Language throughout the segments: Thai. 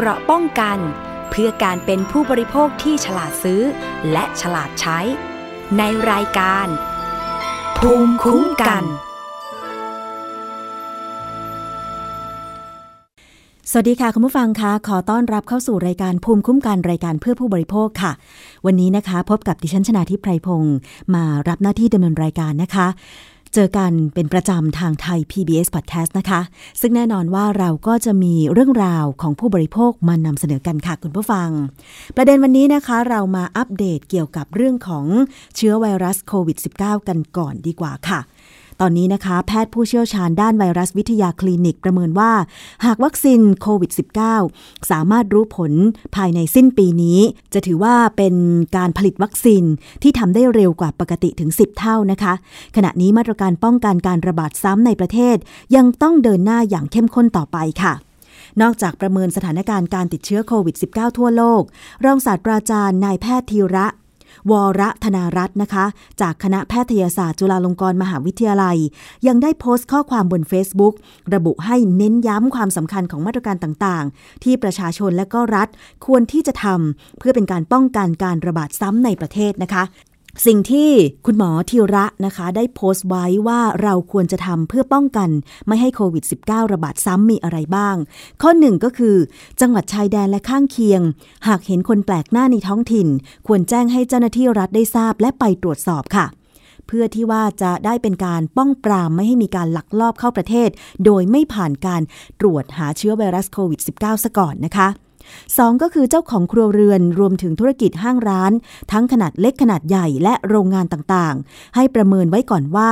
เกราะป้องกัน เพื่อการเป็นผู้บริโภคที่ฉลาดซื้อ และฉลาดใช้ ในรายการ ภูมิคุ้มกัน สวัสดีค่ะ คุณผู้ฟังคะขอต้อนรับเข้าสู่รายการภูมิคุ้มกันรายการเพื่อผู้บริโภคค่ะ วันนี้นะคะ พบกับดิฉันชนาทิพไพรพงศ์มารับหน้าที่ดำเนินรายการนะคะ เจอกันเป็นประจำทางไทย PBS Podcast นะคะ ซึ่งแน่นอนว่าเราก็จะมีเรื่องราวของผู้บริโภคมานำเสนอกันค่ะคุณผู้ฟัง ประเด็นวันนี้นะคะเรามาอัปเดตเกี่ยวกับเรื่องของเชื้อไวรัสโควิด -19 กันก่อนดีกว่าค่ะ ตอนนี้นะคะ แพทย์ผู้เชี่ยวชาญด้านไวรัสวิทยาคลินิกประเมินว่า หากวัคซีนโควิด -19 สามารถรู้ผลภายในสิ้นปีนี้ จะถือว่าเป็นการผลิตวัคซีนที่ทำได้เร็วกว่าปกติถึง 10 เท่านะคะ ขณะนี้มาตรการป้องกันการระบาดซ้ำในประเทศ ยังต้องเดินหน้าอย่างเข้มข้นต่อไปค่ะนอกจากประเมินสถานการณ์การติดเชื้อโควิด -19 ทั่วโลก รองศาสตราจารย์นายแพทย์ธีระ วรธนารัตน์นะคะ จากคณะแพทยศาสตร์จุฬาลงกรณ์มหาวิทยาลัย ยังได้โพสต์ข้อความบน Facebook ระบุให้เน้นย้ำความสำคัญของมาตรการต่างๆ ที่ประชาชนและก็รัฐควรที่จะทำเพื่อเป็นการป้องกันการระบาดซ้ำในประเทศนะคะ สิ่งที่คุณหมอธีระนะคะ ได้โพสต์ไว้ว่าเราควรจะทำเพื่อป้องกันไม่ให้โควิด -19 ระบาดซ้ำมีอะไรบ้าง ข้อหนึ่งก็คือ จังหวัดชายแดนและข้างเคียง หากเห็นคนแปลกหน้าในท้องถิ่น ควรแจ้งให้เจ้าหน้าที่รัฐได้ทราบและไปตรวจสอบค่ะ เพื่อที่ว่าจะได้เป็นการป้องปรามไม่ให้มีการลักลอบเข้าประเทศ โดยไม่ผ่านการตรวจหาเชื้อไวรัสโควิด -19 ซะก่อนนะคะ สองก็คือเจ้าของครัวเรือนรวมถึงธุรกิจห้างร้าน ทั้งขนาดเล็กขนาดใหญ่และโรงงานต่างๆ ให้ประเมินไว้ก่อนว่า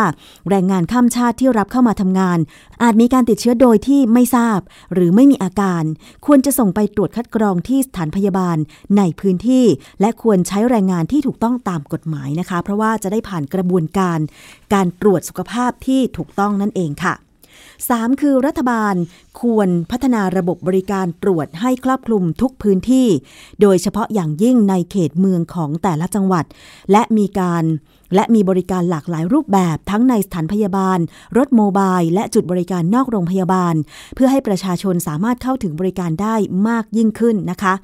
แรงงานข้ามชาติที่รับเข้ามาทำงาน อาจมีการติดเชื้อโดยที่ไม่ทราบ หรือไม่มีอาการ ควรจะส่งไปตรวจคัดกรองที่สถานพยาบาลในพื้นที่ และควรใช้แรงงานที่ถูกต้องตามกฎหมายนะคะ เพราะว่าจะได้ผ่านกระบวนการ การตรวจสุขภาพที่ถูกต้องนั่นเองค่ะ 3. คือรัฐบาลควรพัฒนาระบบบริการตรวจให้ครอบคลุมทุกพื้นที่ โดยเฉพาะอย่างยิ่งในเขตเมืองของแต่ละจังหวัด และมีการและมีบริการหลากหลายรูปแบบทั้งในสถานพยาบาล รถโมบาย และจุดบริการนอกโรงพยาบาล เพื่อให้ประชาชนสามารถเข้าถึงบริการได้มากยิ่งขึ้นนะคะ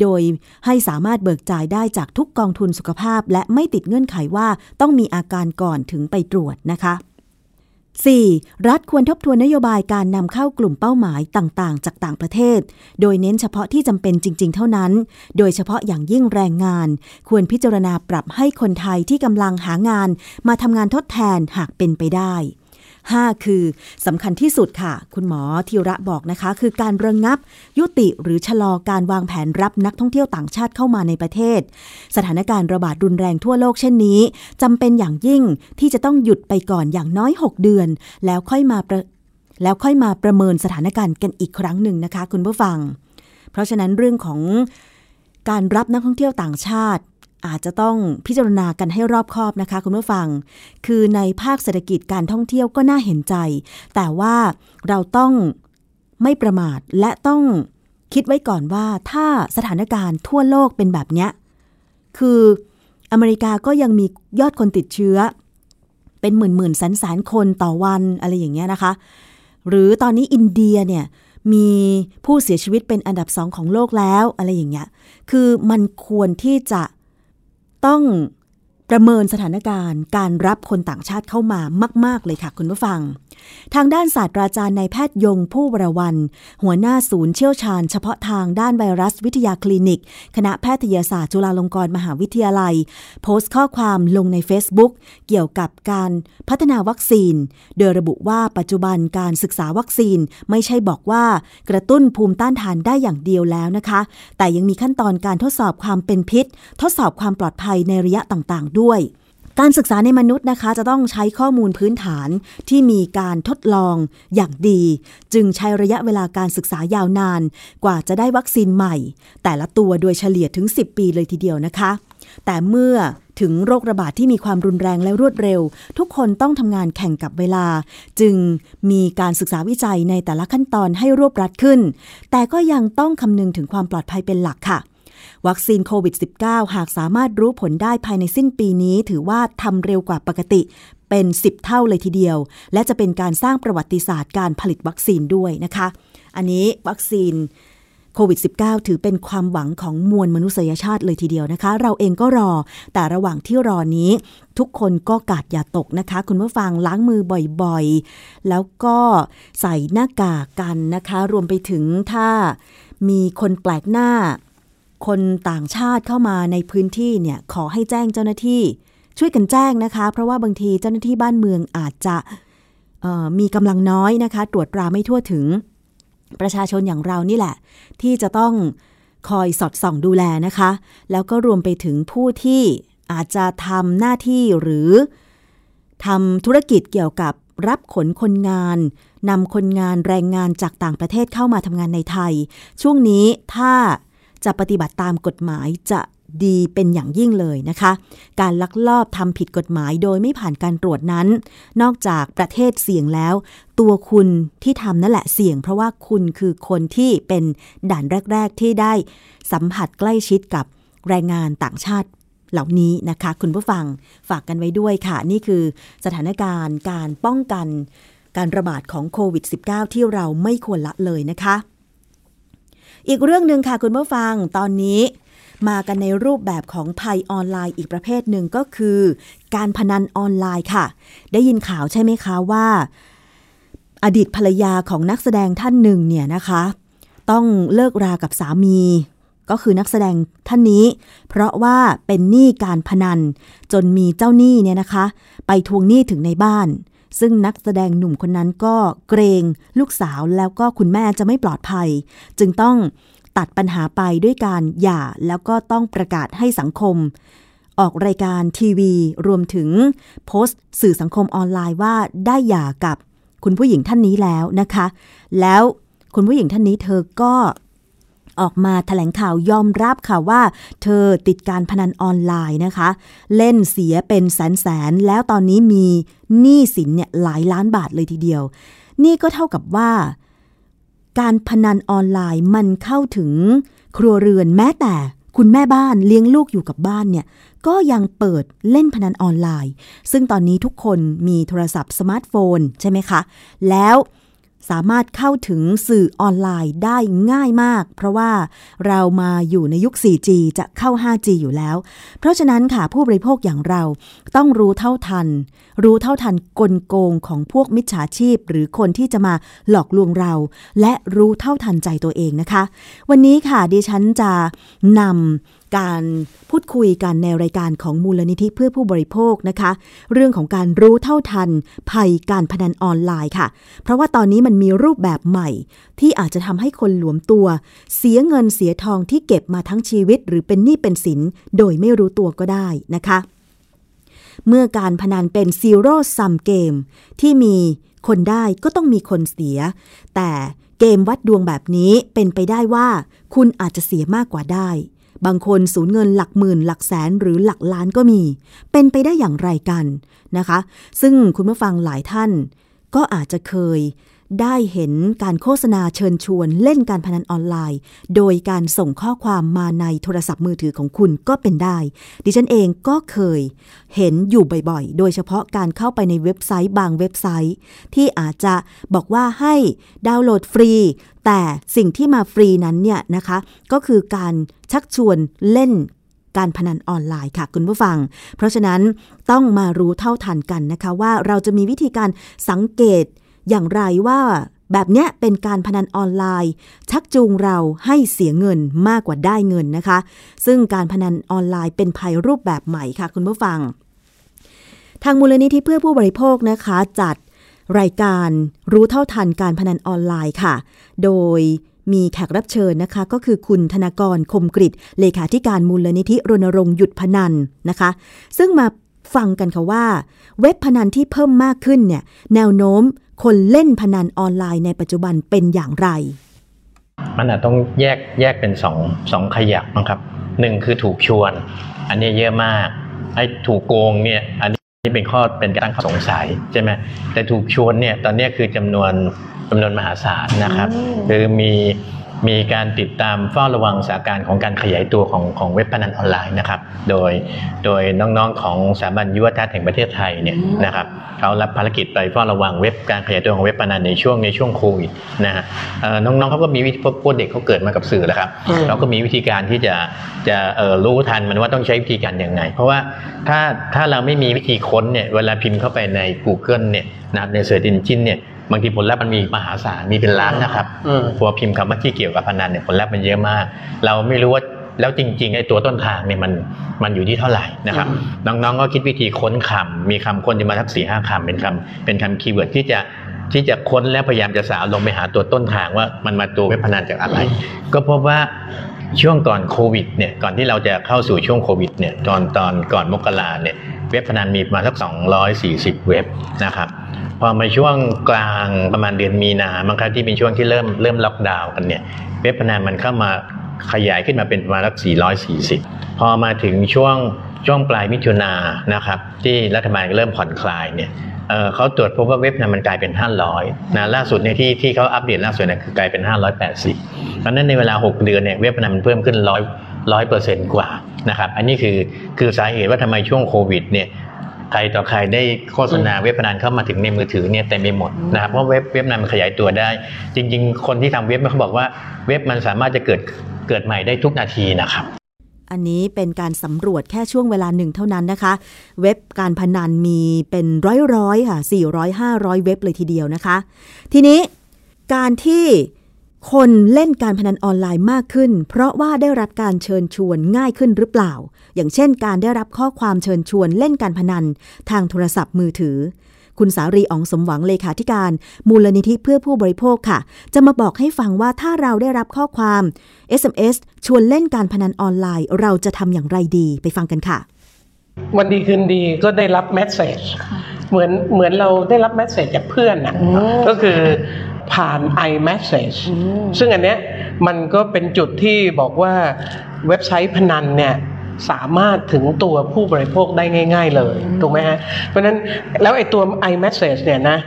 โดยให้สามารถเบิกจ่ายได้จากทุกกองทุนสุขภาพ และไม่ติดเงื่อนไขว่าต้องมีอาการก่อนถึงไปตรวจนะคะ 4. รัฐควรทบทวนนโยบายการนำเข้ากลุ่มเป้าหมายต่างๆ จากต่างประเทศ โดยเน้นเฉพาะที่จำเป็นจริง ๆ เท่านั้น โดยเฉพาะอย่างยิ่งแรงงาน ควรพิจารณาปรับให้คนไทยที่กำลังหางานมาทำงานทดแทนหากเป็นไปได้ 5. คือสำคัญที่สุดค่ะ คุณหมอธีระบอกนะคะ คือการระงงับ ยุติหรือชะลอการวางแผนรับนักท่องเที่ยวต่างชาติเข้ามาในประเทศ สถานการณ์ระบาดรุนแรงทั่วโลกเช่นนี้จำเป็นอย่างยิ่งที่จะต้องหยุดไปก่อนอย่างน้อย 6 เดือน แล้วค่อยมาแล้วค่อยมาประเมินสถานการณ์กันอีกครั้งหนึ่งนะคะ คุณผู้ฟัง เพราะฉะนั้นเรื่องของการรับนักท่องเที่ยวต่างชาติ อาจจะต้องพิจารณากันให้รอบคอบนะคะ คุณผู้ฟัง คือในภาคเศรษฐกิจการท่องเที่ยวก็น่าเห็นใจ แต่ว่าเราต้องไม่ประมาทและต้องคิดไว้ก่อนว่าถ้าสถานการณ์ทั่วโลกเป็นแบบเนี้ยคืออเมริกาก็ยังมียอดคนติดเชื้อ เป็นหมื่นหมื่นแสนแสนคนต่อวันอะไรอย่างเงี้ยนะคะ หรือตอนนี้อินเดียเนี่ยมีผู้เสียชีวิตเป็นอันดับสองของโลกแล้วอะไรอย่างเงี้ย คือมันควรที่จะ ต้อง ประเมินสถานการณ์การรับคนต่างชาติเข้ามามาก ๆ เลยค่ะคุณผู้ฟัง ทางด้านศาสตราจารย์นายแพทย์ยงผู้วรวันหัวหน้าศูนย์เชี่ยวชาญเฉพาะทางด้านไวรัสวิทยาคลินิก คณะแพทยศาสตร์จุฬาลงกรณ์มหาวิทยาลัย โพสต์ข้อความลงใน Facebook เกี่ยวกับการพัฒนาวัคซีน โดยระบุว่าปัจจุบันการศึกษาวัคซีนไม่ใช่บอกว่ากระตุ้นภูมิต้านทานได้อย่างเดียวแล้วนะคะ แต่ยังมีขั้นตอนการทดสอบความเป็นพิษ ทดสอบความปลอดภัยในระยะต่างๆด้วยการศึกษาในมนุษย์นะคะ จะต้องใช้ข้อมูลพื้นฐานที่มีการทดลองอย่างดี จึงใช้ระยะเวลาการศึกษายาวนาน กว่าจะได้วัคซีนใหม่ แต่ละตัวโดยเฉลี่ยถึง 10 ปีเลยทีเดียวนะคะ แต่เมื่อถึงโรคระบาดที่มีความรุนแรงและรวดเร็ว ทุกคนต้องทำงานแข่งกับเวลา จึงมีการศึกษาวิจัยในแต่ละขั้นตอนให้รวบรัดขึ้น แต่ก็ยังต้องคำนึงถึงความปลอดภัยเป็นหลักค่ะ วัคซีนโควิด -19 หากสามารถรู้ผลได้ภายในสิ้นปีนี้ ถือว่าทำเร็วกว่าปกติเป็น 10 เท่าเลยทีเดียว และจะเป็นการสร้างประวัติศาสตร์การผลิตวัคซีนด้วยนะคะ อันนี้วัคซีนโควิด -19 ถือเป็นความหวังของมวลมนุษยชาติเลยทีเดียวนะคะ เราเองก็รอ แต่ระหว่างที่รอนี้ ทุกคนก็กาดอย่าตกนะคะ คุณผู้ฟังล้างมือบ่อยๆ แล้วก็ใส่หน้ากากกันนะคะ รวมไปถึงถ้ามีคนแปลกหน้า คนต่างชาติเข้ามาในพื้นที่เนี่ยขอให้แจ้งเจ้าหน้าที่ช่วยกันแจ้งนะคะ เพราะว่าบางทีเจ้าหน้าที่บ้านเมืองอาจจะมีกำลังน้อยนะคะ ตรวจตราไม่ทั่วถึง ประชาชนอย่างเรานี่แหละ ที่จะต้องคอยสอดส่องดูแลนะคะ แล้วก็รวมไปถึงผู้ที่อาจจะทำหน้าที่หรือทำธุรกิจเกี่ยวกับรับขนคนงานนำคนงานแรงงานจากต่างประเทศเข้ามาทำงานในไทย ช่วงนี้ถ้า จะปฏิบัติตามกฎหมายจะดีเป็นอย่างยิ่งเลยนะคะ การลักลอบทำผิดกฎหมายโดยไม่ผ่านการตรวจนั้น นอกจากประเทศเสี่ยงแล้ว ตัวคุณที่ทำนั่นแหละเสี่ยง เพราะว่าคุณคือคนที่เป็นด่านแรก ๆ ที่ได้สัมผัสใกล้ชิดกับแรงงานต่างชาติเหล่านี้นะคะ คุณผู้ฟังฝากกันไว้ด้วยค่ะ นี่คือสถานการณ์การป้องกันการระบาดของโควิด -19 ที่เราไม่ควรละเลยนะคะ อีกเรื่องหนึ่งค่ะคุณผู้ฟังตอนนี้มากันในรูปแบบของภัยออนไลน์อีกประเภทหนึ่งก็คือ การพนันออนไลน์ค่ะ ได้ยินข่าวใช่ไหมคะว่า อดีตภรรยาของนักแสดงท่านหนึ่งเนี่ยนะคะ ต้องเลิกรากับสามี ก็คือนักแสดงท่านนี้ เพราะว่าเป็นหนี้การพนัน จนมีเจ้าหนี้เนี่ยนะคะ ไปทวงหนี้ถึงในบ้าน ซึ่งนักแสดงหนุ่มคนนั้นก็เกรงลูกสาวแล้วก็คุณแม่จะไม่ปลอดภัย จึงต้องตัดปัญหาไปด้วยการหย่าแล้วก็ต้องประกาศให้สังคม ออกรายการทีวี รวมถึงโพสต์ สื่อสังคมออนไลน์ว่าได้หย่ากับคุณผู้หญิงท่านนี้แล้วนะคะ แล้วคุณผู้หญิงท่านนี้เธอก็ ออกมาแถลงข่าวยอมรับค่ะว่า เธอติดการพนันออนไลน์นะคะ เล่นเสียเป็นแสนแสนแล้วตอนนี้มีหนี้สินเนี่ยหลายล้านบาทเลยทีเดียว นี่ก็เท่ากับว่า การพนันออนไลน์มันเข้าถึงครัวเรือนแม้แต่คุณแม่บ้านเลี้ยงลูกอยู่กับบ้านเนี่ยก็ยังเปิดเล่นพนันออนไลน์ ซึ่งตอนนี้ทุกคนมีโทรศัพท์สมาร์ทโฟนใช่ไหมคะ แล้ว สามารถเข้าถึงสื่อออนไลน์ได้ง่ายมาก เพราะว่าเรามาอยู่ในยุค 4G จะเข้า 5G อยู่แล้ว เพราะฉะนั้นค่ะผู้บริโภคอย่างเราต้องรู้เท่าทัน รู้เท่าทันกลโกงของพวกมิจฉาชีพ หรือคนที่จะมาหลอกลวงเรา และรู้เท่าทันใจตัวเองนะคะ วันนี้ค่ะดิฉันจะนำ การพูดคุยกันในรายการของมูลนิธิเพื่อผู้บริโภคนะคะ เรื่องของการรู้เท่าทัน ภัยการพนันออนไลน์ค่ะ เพราะว่าตอนนี้มันมีรูปแบบใหม่ ที่อาจจะทำให้คนหลวมตัว เสียเงินเสียทองที่เก็บมาทั้งชีวิต หรือเป็นหนี้เป็นสินโดยไม่รู้ตัวก็ได้นะคะ เมื่อการพนันเป็นซีโร่ซัมเกมที่มีคนได้ก็ต้องมีคนเสีย แต่เกมวัดดวงแบบนี้เป็นไปได้ว่า คุณอาจจะเสียมากกว่าได้ บางคนสูญเงินหลักหมื่น หลักแสนหรือหลักล้านก็มี เป็นไปได้อย่างไรกันนะคะ ซึ่งคุณผู้ฟังหลายท่านก็อาจจะเคย ได้เห็นการโฆษณาเชิญชวนเล่นการพนันออนไลน์ โดยการส่งข้อความมาในโทรศัพท์มือถือของคุณก็เป็นได้ ดิฉันเองก็เคยเห็นอยู่บ่อยๆ โดยเฉพาะการเข้าไปในเว็บไซต์บางเว็บไซต์ ที่อาจจะบอกว่าให้ดาวน์โหลดฟรี แต่สิ่งที่มาฟรีนั้นเนี่ยนะคะ ก็คือการชักชวนเล่นการพนันออนไลน์ค่ะคุณผู้ฟัง เพราะฉะนั้นต้องมารู้เท่าทันกันนะคะว่าเราจะมีวิธีการสังเกต อย่างไรว่าแบบเนี้ยเป็นการพนันออนไลน์ ชักจูงเราให้เสียเงินมากกว่าได้เงินนะคะ ซึ่งการพนันออนไลน์เป็นภัยรูปแบบใหม่ค่ะคุณผู้ฟัง ทางมูลนิธิเพื่อผู้บริโภคนะคะจัดรายการรู้เท่าทันการพนันออนไลน์ค่ะ โดยมีแขกรับเชิญนะคะ ก็คือคุณธนากรคมกริตเลขาธิการมูลนิธิรณรงค์หยุดพนันนะคะ ซึ่งมาฟังกันค่ะว่า เว็บพนันที่เพิ่มมากขึ้นเนี่ยแนวโน้ม คนเล่นพนันออนไลน์ในปัจจุบันเป็นอย่างไร มันอาจต้องแยกแยกเป็นสองสองขยักนะครับหนึ่งคือถูกชวน อันนี้เยอะมากไอ้ถูกโกงเนี่ยอันนี้เป็นข้อเป็นการสงสัยใช่ไหมแต่ถูกชวนเนี่ยตอนนี้คือจำนวนจำนวนมหาศาลนะครับ คือมี มีการติดตามเฝ้าระวังสถานการณ์ของการขยายตัวของของเว็บพนันออนไลน์นะครับ โดยโดยน้องๆของสถาบันยุวทัศน์แห่งประเทศไทยเนี่ยนะครับเขารับภารกิจไปเฝ้าระวังเว็บการขยายตัวของเว็บพนันในช่วงในช่วงโควิดนะฮะเอ่อน้องๆเขาก็มีวิธีพวกเด็กเขาเกิดมากับสื่อแล้วครับอืมเราก็มีวิธีการที่จะจะเอ่อรู้ทันมันว่าต้องใช้วิธีการยังไง เพราะว่าถ้าถ้าเราไม่มีวิธีค้นเนี่ยเวลาพิมพ์เข้าไปใน Google เนี่ยนะใน Search Engine เนี่ย บางทีผลลัพธ์มันมีมหาศาลมีเป็นล้านนะครับอืมพอพิมพ์คำว่าที่เกี่ยวกับพนันเนี่ยผลลัพธ์มันเยอะมาก เราไม่รู้ว่าแล้วจริงๆไอ้ตัวต้นทางเนี่ยมันมันอยู่ที่เท่าไหร่นะครับ น้องๆก็คิดวิธีค้นคำมีคำค้นประมาณสักสี่ห้าคำเป็นคำเป็นคำ keyword ที่จะที่จะค้นแล้วพยายามจะสาวลงไปหาตัวต้นทางว่ามันมาตัวเว็บพนันจากอะไร ก็พบว่าช่วงก่อนโควิดเนี่ยก่อนที่เราจะเข้าสู่ช่วงโควิดเนี่ยตอนตอนก่อนมกราเนี่ยเว็บพนันมีประมาณสัก240 เว็บนะครับ พอมาช่วงกลางประมาณเดือนมีนาบางครั้งที่เป็นช่วงที่เริ่มเริ่มล็อกดาวน์กันเนี่ยเว็บพนันมันเข้ามาขยายขึ้นมาเป็นประมาณสัก440 พอมาถึงช่วงช่วงปลายมิถุนานะครับที่รัฐบาลเริ่มผ่อนคลายเนี่ยเเขาตรวจพบว่าเว็บนั้นมันกลายเป็น 500นะล่าสุดในที่ที่เขาอัปเดตล่าสุดเนี่ยคือกลายเป็น 580เพราะนั้นในเวลา 6 เดือนเนี่ยเว็บพนันมันเพิ่มขึ้นร้อยร้อยเปอร์เซ็นต์กว่านะครับอันนี้คือคือสาเหตุว่าทำไมช่วงโควิดเนี่ย ใครต่อใครได้โฆษณาเว็บพนันเข้ามาถึงในมือถือเนี่ยเต็มไปหมดนะครับเพราะเว็บเว็บนั้นมันขยายตัวได้ จริง ๆ คนที่ทำเว็บเขาบอกว่าเว็บมันสามารถจะเกิดเกิดใหม่ได้ทุกนาทีนะครับอันนี้เป็นการสำรวจแค่ช่วงเวลาหนึ่งเท่านั้นนะคะ เว็บการพนันมีเป็นร้อยๆค่ะ400 500 เว็บเลยทีเดียวนะคะ ทีนี้การที่ คนเล่นการพนันออนไลน์มากขึ้น เพราะว่าได้รับการเชิญชวนง่ายขึ้นหรือเปล่า อย่างเช่น การได้รับข้อความเชิญชวนเล่นการพนันทางโทรศัพท์มือถือ คุณสารีอองสมหวังเลขาธิการ มูลนิธิเพื่อผู้บริโภคค่ะ จะมาบอกให้ฟังว่าถ้าเราได้รับข้อความ SMS ชวนเล่นการพนันออนไลน์ เราจะทำอย่างไรดีไปฟังกันค่ะ วันดีคืนดีก็ได้รับแมสเซจเหมือนเหมือนเราได้รับแมสเซจจากเพื่อนน่ะก็คือ ผ่าน iMessage ซึ่งอันเนี้ยมันก็เป็นจุดที่บอกว่าเว็บไซต์พนันเนี่ยสามารถถึงตัวผู้บริโภคได้ง่าย ๆ เลยถูกไหมฮะ เพราะฉะนั้นแล้วไอ้ตัว iMessage เนี่ยนะ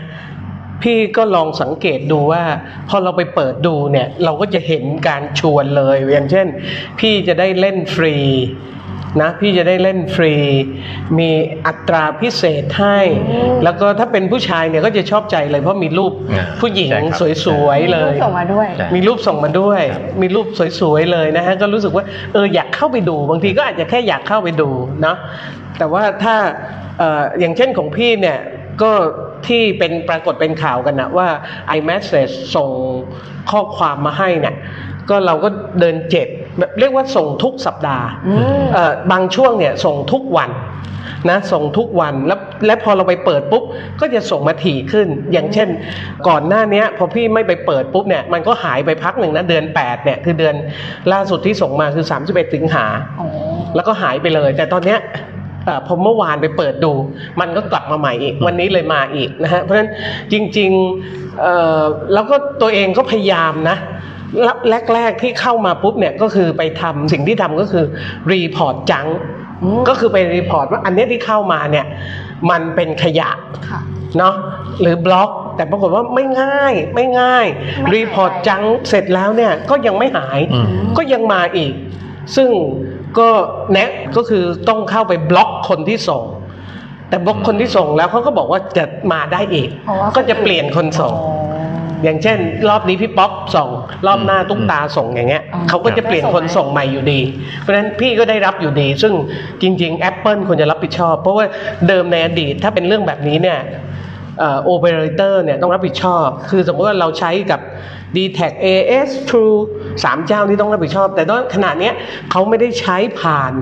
พี่ก็ลองสังเกตดูว่า พอเราไปเปิดดูเนี่ย เราก็จะเห็นการชวนเลย อย่างเช่น พี่จะได้เล่นฟรี นะพี่จะได้เล่นฟรี มีอัตราพิเศษให้ แล้วก็ถ้าเป็นผู้ชายเนี่ยก็จะชอบใจเลยเพราะมีรูปอ่าผู้หญิงใช่ครับสวยๆเลยส่งมาด้วยใช่มีรูปส่งมาด้วยครับมีรูปสวยๆเลยนะฮะก็รู้สึกว่าเอออยากเข้าไปดู บางทีก็อาจจะแค่อยากเข้าไปดูเนาะแต่ว่าถ้าเอ่ออย่างเช่นของพี่เนี่ยก็ที่เป็นปรากฏเป็นข่าวกันนะว่า iMessage ส่งข้อความมาให้เนี่ยก็เราก็เดินเจ็บแบบ เรียกว่าส่งทุกสัปดาห์เอ่อบางช่วงเนี่ยส่งทุกวันนะส่งทุกวันแล้วและพอเราไปเปิดปุ๊บก็จะส่งมาถี่ขึ้น อย่างเช่น ก่อนหน้าเนี้ยพอพี่ไม่ไปเปิดปุ๊บเนี่ยมันก็หายไปพักหนึ่งนะเดือน8เนี่ยคือเดือนล่าสุดที่ส่งมาคือ 31สิงหาอ๋อแล้วก็หายไปเลย แต่ตอนเนี้ยเอ่อพอเมื่อวานไปเปิดดู มันก็กลับมาใหม่อีก วันนี้เลยมาอีกนะฮะเพราะฉะนั้นจริงๆเอ่อแล้วก็ตัวเองก็พยายามนะ แรก ๆที่เข้ามาปุ๊บเนี่ยก็คือไปทำสิ่งที่ทำก็คือ report junk ก็คือไป report ว่าอันเนี้ยที่เข้ามาเนี่ยมันเป็นขยะค่ะเนาะหรือบล็อกแต่ปรากฏว่าไม่ง่ายไม่ง่ายไม่หาย report junk เสร็จแล้วเนี่ยก็ยังไม่หายอืมก็ยังมาอีก ซึ่งก็แนะก็คือต้องเข้าไปบล็อกคนที่ส่ง แต่บล็อกคนที่ส่งแล้วเขาก็บอกว่าจะมาได้อีกเพราะว่าก็จะเปลี่ยนคนส่ง อ๋ออย่างเช่น รอบนี้พี่ป๊อกส่ง รอบหน้าตุ๊กตาส่งอย่างเงี้ยอ๋อเขาก็จะเปลี่ยนคนส่งใหม่อยู่ดี เพราะฉะนั้นพี่ก็ได้รับอยู่ดี ซึ่งจริง ๆ Apple ควรจะรับผิดชอบ เพราะว่าเดิมในอดีตถ้าเป็นเรื่องแบบนี้เนี่ยโอเปอเรเตอร์เนี่ยต้องรับผิดชอบ คือสมมติว่าเราใช้กับ d t a c AS True สามเจ้านี้ต้องรับผิดชอบ แต่ตอนขณะเนี้ยเขาไม่ได้ใช้ผ่าน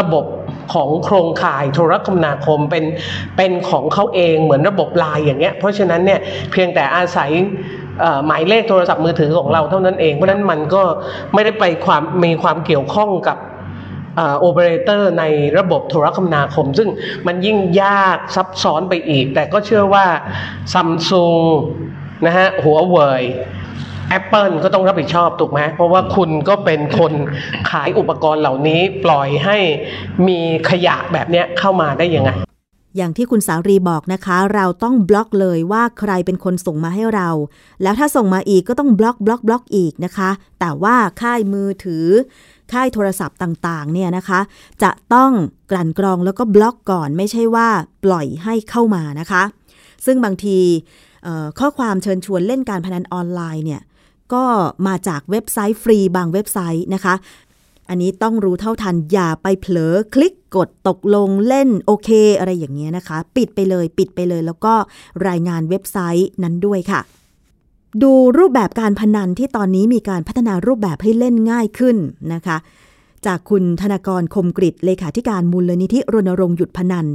ระบบ ของโครงข่ายโทรคมนาคมเป็นเป็นของเขาเองเหมือนระบบไลน์อย่างเงี้ยเพราะฉะนั้นเนี่ยเพียงแต่อาศัยหมายเลขโทรศัพท์มือถือของเราเท่านั้นเอง เพราะนั้นมันก็ไม่ได้ไปความมีความเกี่ยวข้องกับโอเปอเรเตอร์ในระบบโทรคมนาคม ซึ่งมันยิ่งยากซับซ้อนไปอีก แต่ก็เชื่อว่าซัมซุงนะฮะหัวเว่ย Apple ก็ต้องรับผิดชอบถูกไหมเพราะว่าคุณก็เป็นคนขายอุปกรณ์เหล่านี้ปล่อยให้มีขยะแบบเนี้ยเข้ามาได้ยังไงอย่างที่คุณสารีบอกนะคะ เราต้องบล็อกเลยว่าใครเป็นคนส่งมาให้เรา แล้วถ้าส่งมาอีกก็ต้องบล็อกบล็อกบล็อกอีกนะคะ แต่ว่าค่ายมือถือ ค่ายโทรศัพท์ต่างๆ เนี่ยนะคะ จะต้องกลั่นกรองแล้วก็บล็อกก่อนไม่ใช่ว่าปล่อยให้เข้ามานะคะ ซึ่งบางทีข้อความเชิญชวนเล่นการพนันออนไลน์เนี่ย ก็มาจากเว็บไซต์ฟรีบางเว็บไซต์นะคะ อันนี้ต้องรู้เท่าทันอย่าไปเผลอคลิกกดตกลงเล่นโอเค อะไรอย่างเงี้ยนะคะ ปิดไปเลยปิดไปเลย แล้วก็รายงานเว็บไซต์นั้นด้วยค่ะ ดูรูปแบบการพนันที่ตอนนี้มีการพัฒนารูปแบบให้เล่นง่ายขึ้นนะคะ จากคุณธนากรคมกริตเลขาธิการมูลนิธิรณรงค์หยุดพนัน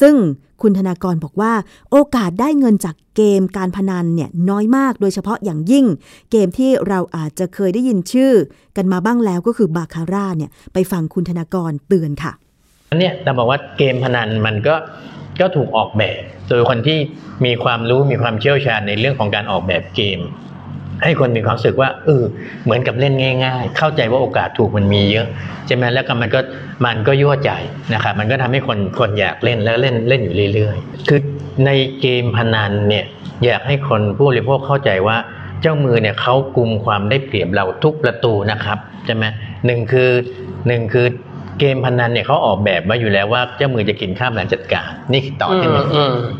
ซึ่งคุณธนากรบอกว่า โอกาสได้เงินจากเกมการพนันเนี่ยน้อยมากโดยเฉพาะอย่างยิ่ง เกมที่เราอาจจะเคยได้ยินชื่อ กันมาบ้างแล้วก็คือบาคาร่าเนี่ยไปฟังคุณธนากรเตือนค่ะอันเนี้เราบอกว่าเกมพนันมันก็ก็ถูกออกแบบ โดยคนที่มีความรู้มีความเชี่ยวชาญในเรื่องของการออกแบบเกม ให้คนมีความรู้สึกว่าเออเหมือนกับเล่นง่าย ๆ เข้าใจว่าโอกาสถูกมันมีเยอะใช่ไหมแล้วก็มันก็มันก็ยั่วใจนะครับมันก็ทำให้คนคนอยากเล่นแล้วเล่นเล่นอยู่เรื่อยๆ คือในเกมพนันเนี่ยอยากให้คนผู้บริโภคเข้าใจว่าเจ้ามือเนี่ยเขากุมความได้เปรียบเราทุกประตูนะครับใช่ไหมหนึ่งคือหนึ่งคือ เกมพนันเนี่ยเขาออกแบบมาอยู่แล้วว่าเจ้ามือจะกินข้ามหลังจัดการนี่ต่อที่นี้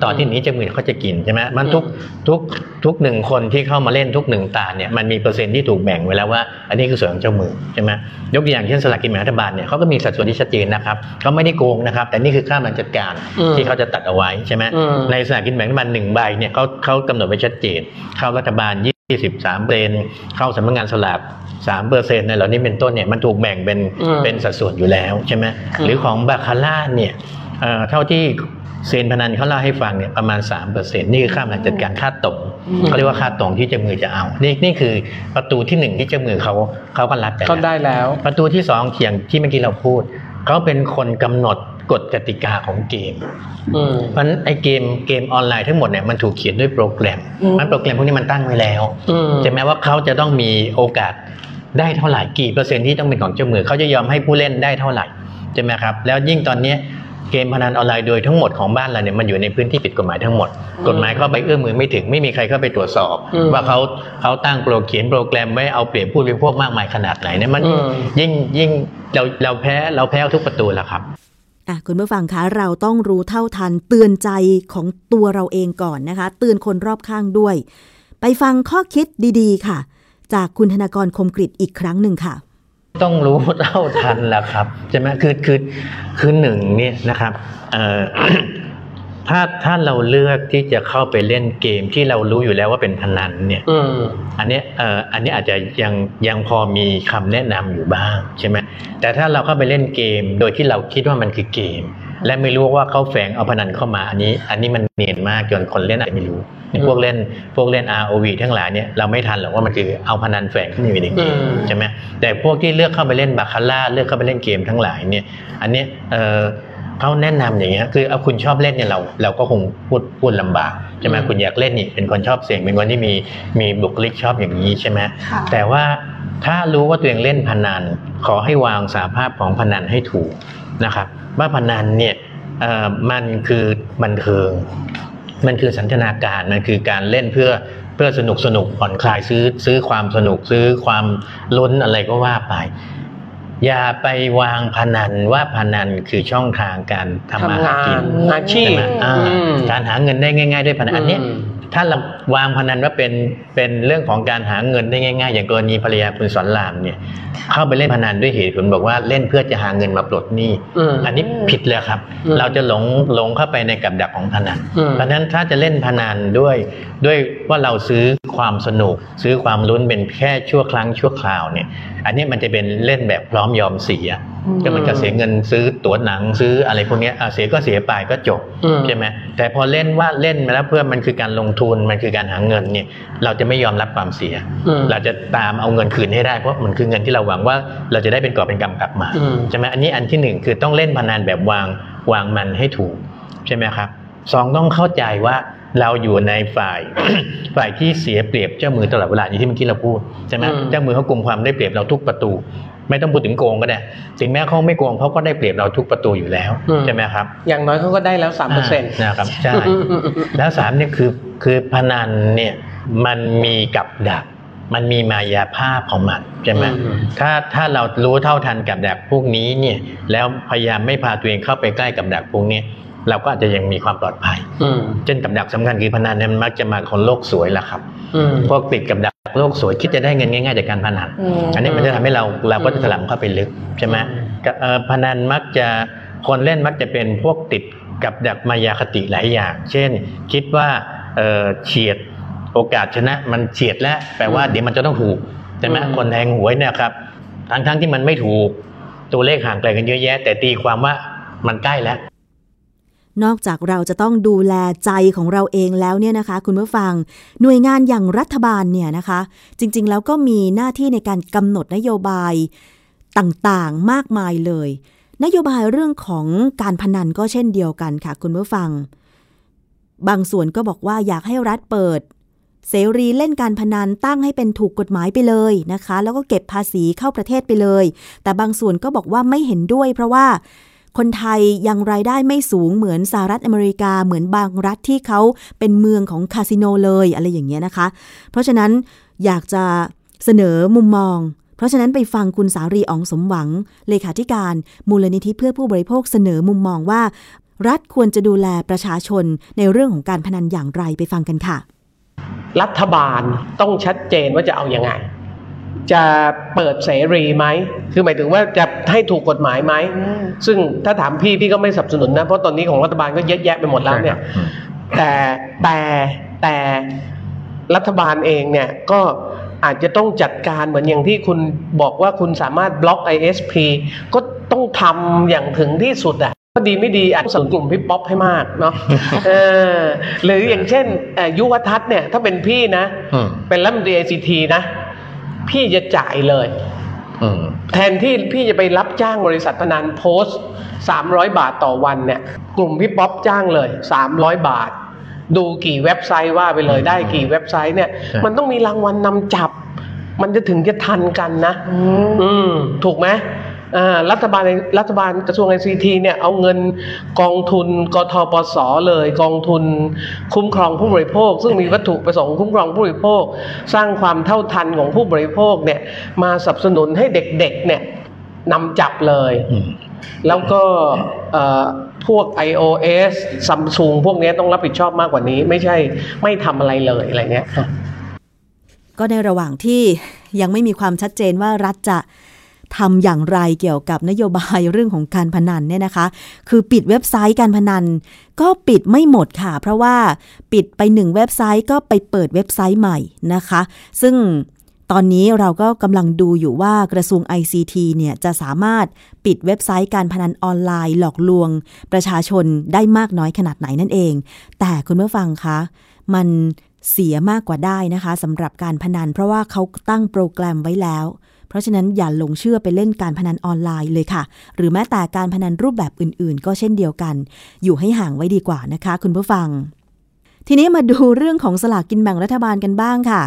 ต่อที่นี้เจ้ามือเขาจะกินใช่ไหมมันทุกทุกทุกหนึ่งคนที่เข้ามาเล่นทุกหนึ่งตาเนี่ยมันมีเปอร์เซ็นต์ที่ถูกแบ่งไว้แล้วว่า อันนี้คือส่วนของเจ้ามือใช่ไหมยกตัวอย่างเช่นสลากกินแบ่งรัฐบาลเนี่ยเขาก็มีสัดส่วนที่ชัดเจนนะครับเขาไม่ได้โกงนะครับ แต่นี่คือข้ามหลังจัดการที่เขาจะตัดเอาไว้ใช่ไหมในสลากกินแบ่งรัฐบาลหนึ่งใบเนี่ยเขาเขากำหนดไว้ชัดเจนเข้ารัฐบาล ยี่สิบสามเปอร์เซ็นเข้าสำนักงานสลากสามเปอร์เซ็นต์ในเหล่านี้เป็นต้นเนี่ยมันถูกแบ่งเป็นเป็นสัดส่วนอยู่แล้วใช่ไหมหรือของบาคาร่าเนี่ยเท่าที่เซนพนันเขาเล่าให้ฟังเนี่ยประมาณ3%เปอร์เซ็นต์นี่คือค่าการจัดการค่าตรงเขาเรียกว่าค่าตรงที่เจ้ามือจะเอา นี่นี่คือประตูที่หนึ่งที่เจ้ามือเขาเขาก็รับไปเขาได้แล้ว ประตูที่สองเขียงที่เมื่อกี้เราพูดเขาเป็นคนกำหนด กฎกติกาของเกมเพราะไอ้เกมเกมออนไลน์ทั้งหมดเนี่ยมันถูกเขียนด้วยโปรแกรมมันโปรแกรมพวกนี้มันตั้งไว้แล้วจะแม้ว่าเขาจะต้องมีโอกาสได้เท่าไหร่กี่เปอร์เซ็นต์ที่ต้องเป็นของเจ้ามือเขาจะยอมให้ผู้เล่นได้เท่าไหร่ใช่ไหมครับแล้วยิ่งตอนนี้เกมพนันออนไลน์โดยทั้งหมดของบ้านเราเนี่ยมันอยู่ในพื้นที่ผิดกฎหมายทั้งหมด กฎหมายเข้าไปเอื้อมมือไม่ถึงไม่มีใครเข้าไปตรวจสอบ ว่าเขาเขาตั้งโปรเขียนโปรแกรมไว้เอาเปรียบผู้บริโภคมากมายขนาดไหนเนี่ยมันยิ่งยิ่งเราเราแพ้เราแพ้ทุกประตูแล้วครับ อะคุณผู้ฟังคะเราต้องรู้เท่าทันเตือนใจของตัวเราเองก่อนนะคะ เตือนคนรอบข้างด้วย ไปฟังข้อคิดดีๆ ค่ะ จากคุณธนากรคมกริตอีกครั้งหนึ่งค่ะ ต้องรู้เท่าทันแหละครับใช่ไหมคือคือคือหนึ่งเนี่ยนะครับ ถ้าถ้าเราเลือกที่จะเข้าไปเล่นเกมที่เรารู้อยู่แล้วว่าเป็นพนันเนี่ยอันนี้เอ่ออันนี้อาจจะยังยังพอมีคำแนะนำอยู่บ้างใช่ไหมแต่ถ้าเราเข้าไปเล่นเกม โดยที่เราคิดว่ามันคือเกม และไม่รู้ว่าเขาแฝงเอาพนันเข้ามาอันนี้ อันนี้มันเนียนมากจนคนเล่นอาจจะไม่รู้พวกเล่นพวกเล่น ROV ทั้งหลายเนี่ยเราไม่ทันหรอกว่ามันคือเอาพนันแฝงขึ้นอยู่ในเกมใช่ไหมแต่พวกที่เลือกเข้าไปเล่นบาคาร่าเลือกเข้าไปเล่นเกมทั้งหลายเนี่ย อันนี้เออ เขาแนะนำอย่างเงี้ยคือเอาคุณชอบเล่นเนี่ยเราเราก็คงพูดพูดลำบากใช่ไหมคุณอยากเล่นนี่เป็นคนชอบเสียงเป็นคนที่มีมีบุคลิกชอบอย่างนี้ใช่ไหมแต่ว่าถ้ารู้ว่าตัวเองเล่นพนัน ขอให้วางสาภาพของพนันให้ถูกนะครับ ว่าพนันเนี่ยมันคือบันเทิง มันคือสันทนาการมันคือการเล่นเพื่อเพื่อสนุกสนุกผ่อนคลายซื้อซื้อความสนุกซื้อความล้นอะไรก็ว่าไป อย่าไปวางพนันว่าพนันคือช่องทางการทำมาหากินอาชีพการหาเงินได้ง่าย ๆ ด้วยพนันอันนี้ถ้าเราวางพนันว่าเป็นเป็นเรื่องของการหาเงินได้ง่าย ๆ อย่างกรณีภรรยาคุณสอนรามเนี่ย เข้าไปเล่นพนันด้วยเหตุผลบอกว่าเล่นเพื่อจะหาเงินมาปลดหนี้อันนี้ผิดเลยครับ เราจะหลงหลงเข้าไปในกับดักของพนันเพราะนั้นถ้าจะเล่นพนันด้วย ด้วยว่าเราซื้อความสนุก ซื้อความลุ้นเป็นแค่ชั่วครั้งชั่วคราวเนี่ย อันนี้มันจะเป็นเล่นแบบพร้อมยอมเสียก็มันก็เสียเงินซื้อตั๋วหนังซื้ออะไรพวกนี้เสียก็เสียไปก็จบใช่ไหมแต่พอเล่นว่าเล่นมาแล้วเพื่อมันคือการลงทุนมันคือการหาเงินเนี่ยเราจะไม่ยอมรับความเสีย เราจะตามเอาเงินคืนให้ได้เพราะมันคือเงินที่เราหวังว่าเราจะได้เป็นกอบเป็นกำกลับมาใช่ไหมอันนี้อันที่หนึ่งคือต้องเล่นพนันแบบวางวางมันให้ถูกใช่ไหมครับสองต้องเข้าใจว่าเราอยู่ในฝ่ายฝ่ายที่เสียเปรียบเจ้ามือตลอดเวลาอย่างที่เมื่อกี้เราพูดใช่ไหมอืมเจ้ามือเขากลุ่มความได้เปรียบเราทุกประตู ไม่ต้องพูดถึงโกงก็ได้ถึงแม้เขาไม่โกงเขาก็ได้เปรียบเราทุกประตูอยู่แล้วใช่ไหมครับ อย่างน้อยเขาก็ได้แล้วสามเปอร์เซ็นต์านะครับใช่แล้วสามเนี่ยคือคือพนันเนี่ยมันมีกับดัก มันมีมายาภาพของมันใช่ไหมอืมถ้าถ้าเรารู้เท่าทันกับดักพวกนี้เนี่ยแล้วพยายามไม่พาตัวเองเข้าไปใกล้กับดักพวกนี้เราก็อาจจะยังมีความปลอดภัยอืมเช่นกับดักสำคัญคือพนันเนี่ยมันมักจะมาคนโลกสวยละครับอืมพวกติดกับดัก โลกสวยคิดจะได้เงินง่ายๆจากการพนันอืมอันนี้มันจะทำให้เราเราก็จะถลำเข้าไปลึกใช่ไหมก็เอ่อพนันมักจะคนเล่นมักจะเป็นพวกติดกับดักมายาคติหลายอย่าง เช่น คิดว่าเอ่อเฉียดโอกาสชนะมันเฉียดแล้วแปลว่าเดี๋ยวมันจะต้องถูกใช่ไหมอืมคนแทงหวยเนี่ยครับทั้งทั้งๆที่มันไม่ถูกตัวเลขห่างไกลกันเยอะแยะ แต่ตีความว่ามันใกล้แล้ว นอกจากเราจะต้องดูแลใจของเราเองแล้วเนี่ยนะคะ คุณผู้ฟัง หน่วยงานอย่างรัฐบาลเนี่ยนะคะ จริง ๆ แล้วก็มีหน้าที่ในการกำหนดนโยบายต่างๆมากมายเลย นโยบายเรื่องของการพนันก็เช่นเดียวกันค่ะ คุณผู้ฟัง บางส่วนก็บอกว่าอยากให้รัฐเปิด เสรีเล่นการพนันตั้งให้เป็นถูกกฎหมายไปเลยนะคะ แล้วก็เก็บภาษีเข้าประเทศไปเลย แต่บางส่วนก็บอกว่าไม่เห็นด้วย เพราะว่า คนไทยยังรายได้ไม่สูงเหมือนสหรัฐอเมริกาเหมือนบางรัฐที่เขาเป็นเมืองของคาสิโนเลยอะไรอย่างเงี้ยนะคะ เพราะฉะนั้นอยากจะเสนอมุมมอง เพราะฉะนั้นไปฟังคุณสารีอองสมหวัง เลขาธิการมูลนิธิเพื่อผู้บริโภคเสนอมุมมองว่า รัฐควรจะดูแลประชาชนในเรื่องของการพนันอย่างไรไปฟังกันค่ะ รัฐบาลต้องชัดเจนว่าจะเอาอยัางไง จะเปิดเสรีไหม คือหมายถึงว่าจะให้ถูกกฎหมายไหม ซึ่งถ้าถามพี่พี่ก็ไม่สนับสนุนนะ เพราะตอนนี้ของรัฐบาลก็เยอะแยะไปหมดแล้วเนี่ย แต่แต่แต่รัฐบาลเองเนี่ยก็อาจจะต้องจัดการเหมือนอย่างที่คุณบอกว่าคุณสามารถบล็อก ISP ก็ต้องทำอย่างถึงที่สุดอะก็ดีไม่ดีอาจจะสนับสนุนกลุ่มพี่ป๊อปให้มากเนาะเออหรืออย่างเช่นเอ่อยุวทัศน์เนี่ยถ้าเป็นพี่นะอืมเป็นรัฐมนตรี ICT นะ พี่จะจ่ายเลยอืมแทนที่พี่จะไปรับจ้างบริษัทพนันโพสต์300บาทต่อวันเนี่ย กลุ่มพี่ป๊อปจ้างเลย300บาท ดูกี่เว็บไซต์ว่าไปเลยได้กี่เว็บไซต์เนี่ยใช่มันต้องมีรางวัลนำจับ มันจะถึงจะทันกันนะ อืมถูกไหมอ่า รัฐบาลรัฐบาลกระทรวงไอซีทีเนี่ยเอาเงินกองทุนกทปสเลย กองทุนคุ้มครองผู้บริโภค ซึ่งมีวัตถุประสงค์คุ้มครองผู้บริโภค สร้างความเท่าทันของผู้บริโภคเนี่ยมาสนับสนุนให้เด็กๆเนี่ยนำจับเลยอืมแล้วก็เอ่อพวก iOS Samsung พวกเนี้ยต้องรับผิดชอบมากกว่านี้ ไม่ใช่ไม่ทำอะไรเลยอะไรเงี้ยก็ในระหว่างที่ยังไม่มีความชัดเจนว่ารัฐจะ ทำอย่างไรเกี่ยวกับนโยบายเรื่องของการพนันเนี่ยนะคะ คือปิดเว็บไซต์การพนัน ก็ปิดไม่หมดค่ะ เพราะว่าปิดไปหนึ่งเว็บไซต์ก็ไปเปิดเว็บไซต์ใหม่นะคะ ซึ่งตอนนี้เราก็กำลังดูอยู่ว่ากระทรวง ICT เนี่ยจะสามารถปิดเว็บไซต์การพนันออนไลน์หลอกลวง ประชาชนได้มากน้อยขนาดไหนนั่นเอง แต่คุณผู้ฟังคะมันเสียมากกว่าได้นะคะสำหรับการพนัน เพราะว่าเขาตั้งโปรแกรมไว้แล้ว เพราะฉะนั้นอย่าหลงเชื่อไปเล่นการพนันออนไลน์เลยค่ะ หรือแม้แต่การพนันรูปแบบอื่นๆ ก็เช่นเดียวกัน อยู่ให้ห่างไว้ดีกว่านะคะ คุณผู้ฟังทีนี้มาดูเรื่องของสลากกินแบ่งรัฐบาลกันบ้างค่ะ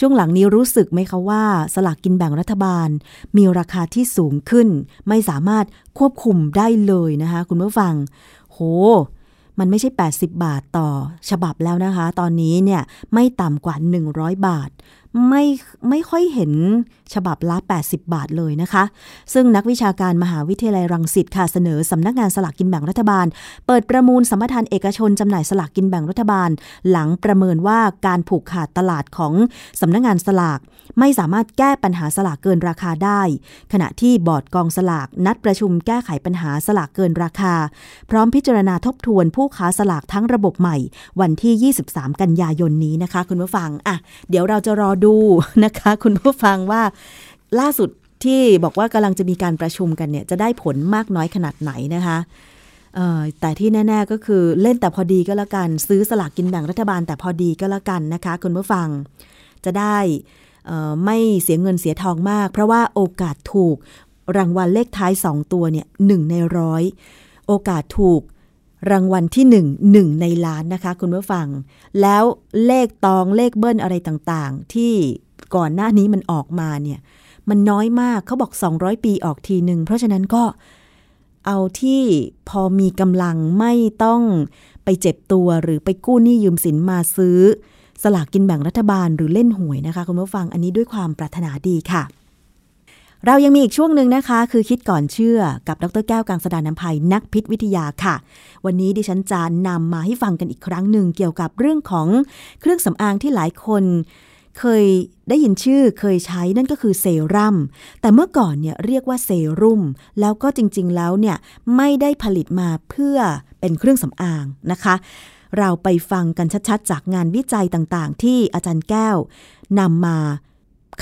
ช่วงหลังนี้รู้สึกไหมคะว่า สลากกินแบ่งรัฐบาล มีราคาที่สูงขึ้น ไม่สามารถควบคุมได้เลยนะคะ คุณผู้ฟัง โห มันไม่ใช่ 80 บาทต่อฉบับแล้วนะคะ ตอนนี้เนี่ยไม่ต่ำกว่า 100 บาท ไม่ไม่ค่อยเห็นฉบับละ 80 บาทเลยนะคะ ซึ่งนักวิชาการมหาวิทยาลัยรังสิตค่ะเสนอสำนักงานสลากกินแบ่งรัฐบาล เปิดประมูลสัมปทานเอกชนจำหน่ายสลากกินแบ่งรัฐบาล หลังประเมินว่าการผูกขาดตลาดของสำนักงานสลาก ไม่สามารถแก้ปัญหาสลากเกินราคาได้ ขณะที่บอร์ดกองสลากนัดประชุมแก้ไขปัญหาสลากเกินราคา พร้อมพิจารณาทบทวนผู้ค้าสลากทั้งระบบใหม่ วันที่ 23 กันยายนนี้นะคะ คุณผู้ฟังอะเดี๋ยวเราจะรอดูนะคะคุณผู้ฟังว่าล่าสุดที่บอกว่ากำลังจะมีการประชุมกันเนี่ยจะได้ผลมากน้อยขนาดไหนนะคะแต่ที่แน่ ๆ ก็คือเล่นแต่พอดีก็แล้วกัน ซื้อสลากกินแบ่งรัฐบาลแต่พอดีก็แล้วกันนะคะคุณผู้ฟังจะได้ไม่เสียเงินเสียทองมาก เพราะว่าโอกาสถูกรางวัลเลขท้าย 2 ตัวเนี่ยหนึ่งในร้อยโอกาสถูก รางวัลที่หนึ่งหนึ่งในล้านนะคะ คุณผู้ฟัง แล้วเลขตองเลขเบิ้ลอะไรต่างๆ ที่ก่อนหน้านี้มันออกมาเนี่ย มันน้อยมากเขาบอก 200 ปีออกทีหนึ่งเพราะฉะนั้นก็เอาที่พอมีกำลังไม่ต้องไปเจ็บตัวหรือไปกู้หนี้ยืมสินมาซื้อ สลากกินแบ่งรัฐบาลหรือเล่นหวยนะคะ คุณผู้ฟังอันนี้ด้วยความปรารถนาดีค่ะ เรายังมีอีกช่วงหนึ่งนะคะ คือคิดก่อนเชื่อกับดรแก้วกังสดานนภัยนักพิษวิทยาค่ะ วันนี้ดิฉันจะนำมาให้ฟังกันอีกครั้งหนึ่งเกี่ยวกับเรื่องของเครื่องสำอางที่หลายคน เคยได้ยินชื่อเคยใช้นั่นก็คือเซรั่มแต่เมื่อก่อนเนี่ยเรียกว่าเซรุ่ม แล้วก็จริงๆแล้วเนี่ยไม่ได้ผลิตมาเพื่อเป็นเครื่องสำอางนะคะ เราไปฟังกันชัดๆ จากงานวิจัยต่างๆ ที่อาจารย์แก้วนำมา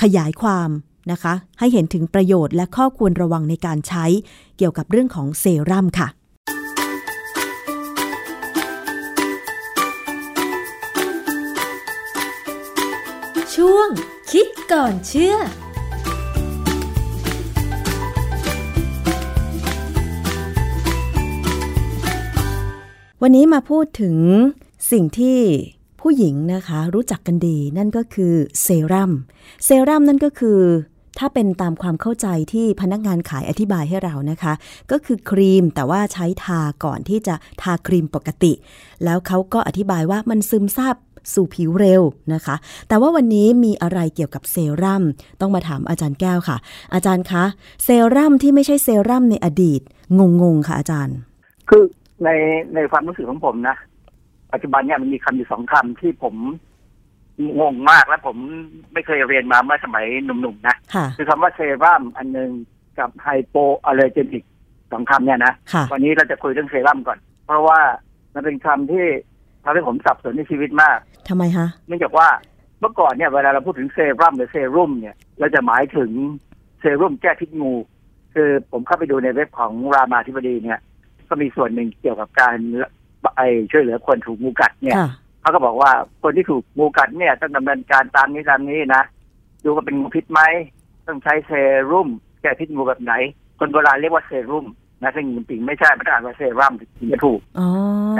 ขยายความ นะคะ ให้เห็นถึงประโยชน์และข้อควรระวังในการใช้เกี่ยวกับเรื่องของเซรั่มค่ะ ช่วง คิดก่อนเชื่อวันนี้มาพูดถึงสิ่งที่ผู้หญิงนะคะ รู้จักกันดี นั่นก็คือเซรั่มเซรั่มนั่นก็คือ ถ้าเป็นตามความเข้าใจที่พนักงานขายอธิบายให้เรานะคะ ก็คือครีมแต่ว่าใช้ทาก่อนที่จะทาครีมปกติ แล้วเขาก็อธิบายว่ามันซึมซาบสู่ผิวเร็วนะคะ แต่ว่าวันนี้มีอะไรเกี่ยวกับเซรั่มต้องมาถามอาจารย์แก้วค่ะ อาจารย์คะ เซรั่มที่ไม่ใช่เซรั่มในอดีตงงๆค่ะอาจารย์ คือในในความรู้สึกของผมนะ ปัจจุบันเนี่ยมันมีคำอยู่สองคำที่ผม งงมากและผมไม่เคยเรียนมาเมื่อสมัยหนุ่มๆนะค่ะคือคำว่าเซรั่มอันหนึ่งกับไฮโปอะเลอร์เจนิกสองคำเนี่ยนะค่ะวันนี้เราจะคุยเรื่องเซรั่มก่อน เพราะว่ามันเป็นคำที่ทำให้ผมสับสนในชีวิตมากทำไมคะเนื่องจากว่าเมื่อก่อนเนี่ยเวลาเราพูดถึงเซรั่มหรือเซรุ่มเนี่ยเราจะหมายถึงเซรุ่มแก้พิษงู คือผมเข้าไปดูในเว็บของรามาธิบดีเนี่ย ก็มีส่วนหนึ่งเกี่ยวกับการไอช่วยเหลือคนถูกงูกัดเนี่ยค่ะ เขาก็บอกว่าคนที่ถูกงูกัดเนี่ยต้องดำเนินการตามนี้ตามนี้นะดูว่าเป็นงูพิษไหมต้องใช้เซรุ่มแก้พิษงูแบบไหน คนโบราณเรียกว่าเซรุ่มนะซึ่งจริงๆไม่ใช่ไม่ได้อ่านว่าเซรั่มถึงจะถูกอ๋อ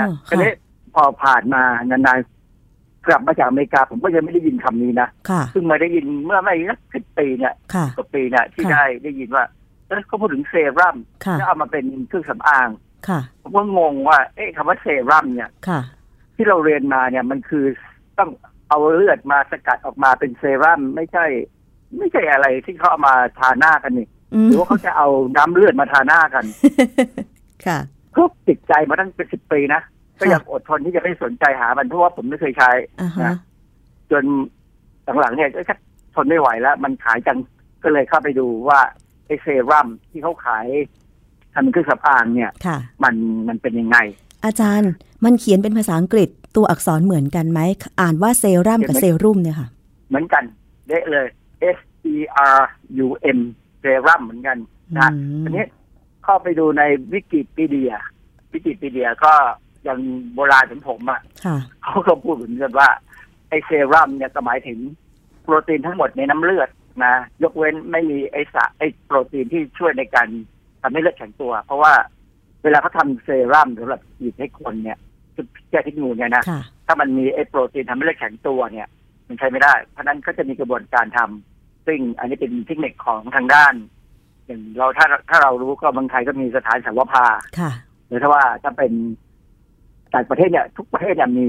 นะทีค่ะนี้พอผ่านมานานๆกลับมาจากอเมริกา ผมก็ยังไม่ได้ยินคำนี้นะค่ะเพิ่งมาได้ยินเมื่อไม่สักสิบปีเนี่ยค่ะกว่าปีเนี่ยที่ค่ะได้ได้ยินว่าเอ้ยเขาพูดถึงเซรั่มค่ะแล้วเอามาเป็นเครื่องสำอางค่ะผมก็งงว่า เอ๊ะคำว่าเซรั่มเนี่ยค่ะ ที่เราเรียนมาเนี่ยมันคือต้องเอาเลือดมาสกัดออกมาเป็นเซรั่มไม่ใช่ ไม่ใช่อะไรที่เขาเอามาทาหน้ากันนี่อืมหรือว่าเขาจะเอาน้ำเลือดมาทาหน้ากัน ค่ะก็ติดใจมาตั้งเป็นสิบปีนะก็ค่ะยังอดทนที่จะไม่สนใจหามันเพราะว่าผมไม่เคยใช้อ่าฮะนะจนหลังๆเนี่ยก็ชักทนไม่ไหวแล้ว มันขายจังก็เลยเข้าไปดูว่าไอเซรั่มที่เขาขายทำเป็นเครื่องสำอางเนี่ยค่ะมันมันเป็นยังไง อาจารย์ มันเขียนเป็นภาษาอังกฤษตัวอักษรเหมือนกันไหม อ่านว่าเซรั่มกับเขีเซยนไหมรุ่มเนี่ยค่ะ เหมือนกันเดะเลย S E R U M เซรั่มเหมือนกันนะอืมทีนี้เข้าไปดูในวิกิพีเดีย วิกิพีเดียก็ยังโบราณถึงผมอะค่ะเขาก็พูดเหมือนกันว่า ไอเซรั่มเนี่ยก็หมายถึงโปรตีนทั้งหมดในน้ำเลือดนะ ยกเว้นไม่มีไอสารไอโปรตีนที่ช่วยในการทำให้เลือดแข็งตัว เพราะว่าเวลาเขาทำเซรั่มสำหรับฉีดให้คนเนี่ยคือ แก้พิษงูเนี่ยนะค่ะถ้ามันมีไอโปรตีนทำให้เลือดแข็งตัวเนี่ย มันใช้ไม่ได้ เพราะฉะนั้นก็จะมีกระบวนการทำซึ่งอันนี้เป็นเทคนิคของทางด้าน อย่างเราถ้าถ้าเรารู้ก็บางไทยก็มีสถานสังวภาค่ะหรือถ้าว่าถ้าเป็นต่างประเทศเนี่ยทุกประเทศเนี่ยมี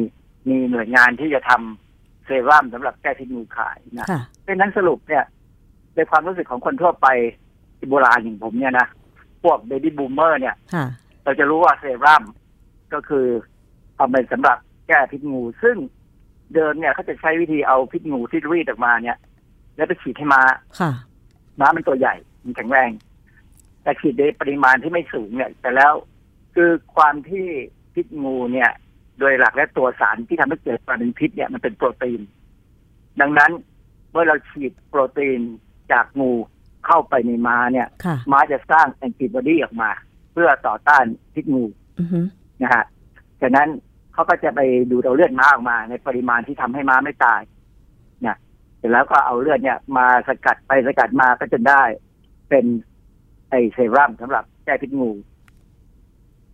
มีหน่วยงานที่จะทำเซรั่มสำหรับแก้พิษงูขายนะค่ะดังนั้นสรุปเนี่ยในความรู้สึกของคนทั่วไปที่โบราณอย่างผมเนี่ยนะพวกเบบี้บูมเมอร์เนี่ยค่ะเราจะรู้ว่าเซรั่มก็คือ เอาไปสำหรับแก้พิษงู ซึ่งเดิมเนี่ยเขาจะใช้วิธีเอาพิษงูที่รีดออกมาเนี่ย แล้วไปฉีดให้ม้าค่ะ ม้ามันตัวใหญ่ มันแข็งแรง แต่ฉีดในปริมาณที่ไม่สูงเนี่ย แต่แล้วคือความที่พิษงูเนี่ย โดยหลักและตัวสารที่ทำให้เกิดการเป็นพิษเนี่ยมันเป็นโปรตีน ดังนั้นเมื่อเราฉีดโปรตีนจากงูเข้าไปในม้าเนี่ยค่ะม้าจะสร้างแอนติบอดีออกมา เพื่อต่อต้านพิษงูอือฮึนะฮะ ฉะนั้นเขาก็จะไปดูดเอาเลือดม้าออกมา ในปริมาณที่ทำให้ม้าไม่ตายนะเสร็จแล้วก็เอาเลือดเนี่ย มาสกัดไปสกัดมาก็จะได้เป็นไอเซรั่มสำหรับแก้พิษงู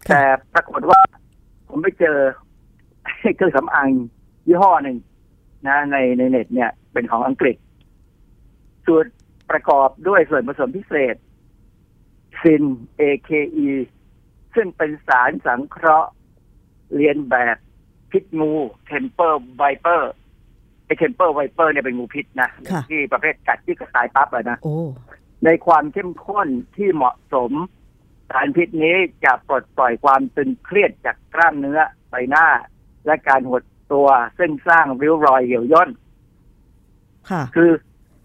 แต่ค่ะปรากฏว่า ผมไปเจอเครื่องสำอางยี่ห้อหนึ่งนะ ในในเน็ตเนี่ย เป็นของอังกฤษ สูตรประกอบด้วยส่วนผสมพิเศษซิน AKE ซึ่งเป็นสารสังเคราะห์ เลียนแบบพิษงู Temple Viper ไอ้ Temple Viper เนี่ยเป็นงูพิษนะค่ะที่ประเภทกัดที่ก็ตายปั๊บเลยนะโอ้ในความเข้มข้นที่เหมาะสม สารพิษนี้จะปลดปล่อยความตึงเครียดจากกล้ามเนื้อใบหน้า และการหดตัวซึ่งสร้างริ้วรอยเหี่ยวย่นค่ะคือ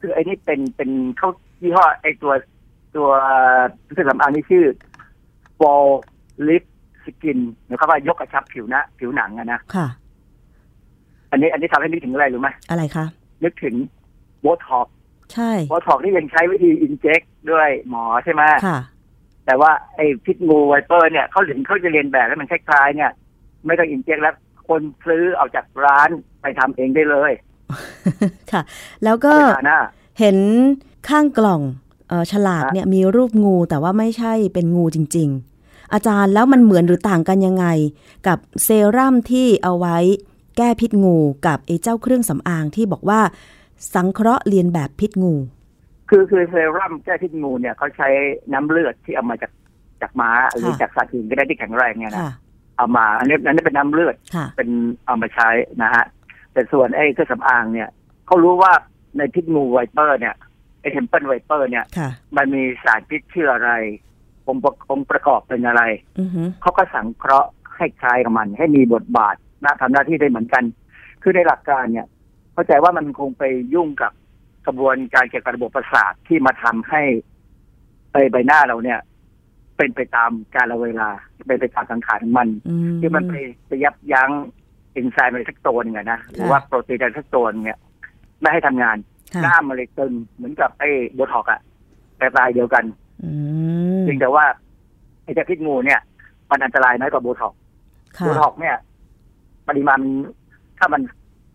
คือไอ้นี่เป็นเป็นเขายี่ห้อไอ้ตัวตัวเครื่องสำอางนี่ชื่อ Ball Lift Skin หมายความว่ายกกระชับผิวนะผิวหนังอะนะค่ะ อันนี้ อันนี้ทำให้นึกถึงอะไรรู้ไหมอะไรคะนึกถึงโบท็อกใช่โบท็อกนี่ยังใช้วิธี injectด้วยหมอใช่ไหมค่ะ แต่ว่าไอ้พิษงูไวเปอร์เนี่ยเขาถึงเขาจะเรียนแบบแล้วมันคล้ายๆเนี่ย ไม่ต้องอินเจคแล้วคนซื้อเอาจากร้านไปทำเองได้เลยค่ะ แล้วก็ไปทาหน้าเห็นข้างกล่องเออฉลากฮะเนี่ยมีรูปงูแต่ว่าไม่ใช่เป็นงูจริง ๆ อาจารย์แล้วมันเหมือนหรือต่างกันยังไง กับเซรั่มที่เอาไว้แก้พิษงูกับไอ้เจ้าเครื่องสำอางที่บอกว่า สังเคราะห์เรียนแบบพิษงู คือคือเซรั่มแก้พิษงูเนี่ยเขาใช้น้ำเลือดที่เอามาจากจากม้าหรือจากสัตว์อื่นก็ได้ที่แข็งแรงเนี่ยนะค่ะเอามาอันนี้อันนี้เป็นน้ำเลือดค่ะเป็นเอามาใช้นะฮะแต่ส่วนไอ้เครื่องสำอางเนี่ยเขารู้ว่าในพิษงูไวเปอร์เนี่ยไอ้เทมเปิลไวเปอร์เนี่ยค่ะมันมีสารพิษชื่ออะไร องค์ประองค์ประกอบเป็นอะไรอือหือเขาก็สังเคราะห์ให้คล้ายกับมัน ให้มีบทบาทหน้าทำหน้าที่ได้เหมือนกัน คือในหลักการเนี่ย เข้าใจว่ามันคงไปยุ่งกับกระบวนการเกี่ยวกับระบบประสาทที่มาทำให้ไอ้ใบหน้าเราเนี่ย เป็นไปตามกาลเวลาเป็นไปตามสังขารของมันอืมที่มันไปไปยับยั้งเอนไซม์อะไรสักตัวหนึงอะนะหรือว่าโปรตีนอะไรสักตัวหนึงเนี่ยไม่ให้ทำงานค่ะหน้ามันเลยตึงเหมือนกับไอ้โบท็อกอะแต่ตายเดียวกันอืม เพียงแต่ว่าไอ้เจ้าพิษงูเนี่ย มันอันตรายน้อยกว่าโบท็อกค่ะโบท็อกเนี่ย ปริมาณถ้ามัน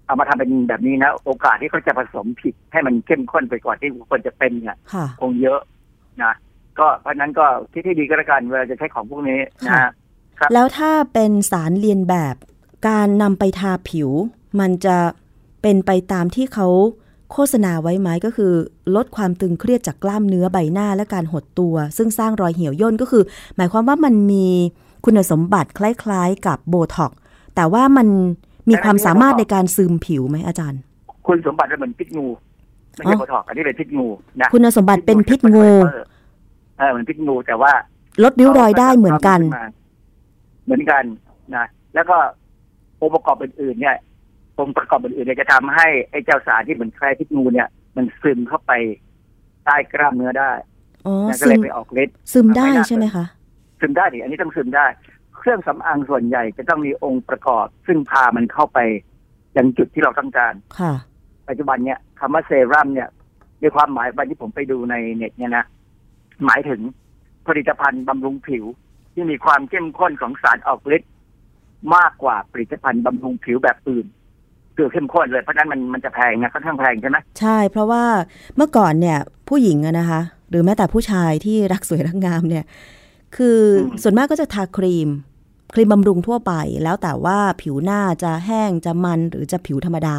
เอามาทำเป็นแบบนี้นะ โอกาสที่เขาจะผสมผิดให้มันเข้มข้นไปกว่าที่ควรจะเป็นเนี่ยค่ะคงเยอะนะก็เพราะฉะนั้นก็คิดให้ดีก็แล้วกันเวลาจะใช้ของพวกนี้นะค่ะฮะครับแล้วถ้าเป็นสารเรียนแบบการนำไปทาผิว มันจะเป็นไปตามที่เขา โฆษณาไว้ไหมก็คือ ลดความตึงเครียดจากกล้ามเนื้อใบหน้าและการหดตัว ซึ่งสร้างรอยเหี่ยวย่นก็คือ หมายความว่ามันมีคุณสมบัติคล้ายๆ กับโบท็อกซ์แต่ว่ามันมีความสามารถในการซึมผิวไหมอาจารย์ คุณสมบัติมันเหมือนพิษงูไม่ใช่อ๋อโบท็อกอันนี้เป็นพิษงูนะคุณสมบัติเป็นพิษงูเออเหมือนพิษงูแต่ว่า ลดริ้วรอยได้เหมือนกัน เหมือนกันนะแล้วก็องค์ประกอบอื่นๆเนี่ย องค์ประกอบอื่นๆเนี่ยจะทำให้ไอ้เจ้าสารที่เหมือนคล้ายพิษงูเนี่ย มันซึมเข้าไปใต้กล้ามเนื้อได้อ๋อนะก็ซึเลยมไปออกฤทธิ์ซึมได้ไม่น่าใช่ไหมคะ ซึมได้ดิอันนี้ต้องซึมได้ เครื่องสำอางส่วนใหญ่จะต้องมีองค์ประกอบ ซึ่งพามันเข้าไปยังจุดที่เราต้องการค่ะปัจจุบันเนี่ยคำว่าเซรั่มเนี่ยในความหมายวันที่ผมไปดูในเน็ตเนี่ยนะหมายถึงผลิตภัณฑ์บำรุงผิว ที่มีความเข้มข้นของสารออกฤทธิ์มากกว่าผลิตภัณฑ์บำรุงผิวแบบอื่น คือเข้มข้นเลยเพราะฉะนั้นมันมันจะแพงนะค่อนข้างแพงใช่ไหมใช่เพราะว่าเมื่อก่อนเนี่ยผู้หญิงอะนะคะ หรือแม้แต่ผู้ชายที่รักสวยรักงามเนี่ยคืออส่วนมากก็จะทาครีม ครีมบำรุงทั่วไป แล้วแต่ว่าผิวหน้าจะแห้งจะมันหรือจะผิวธรรมดา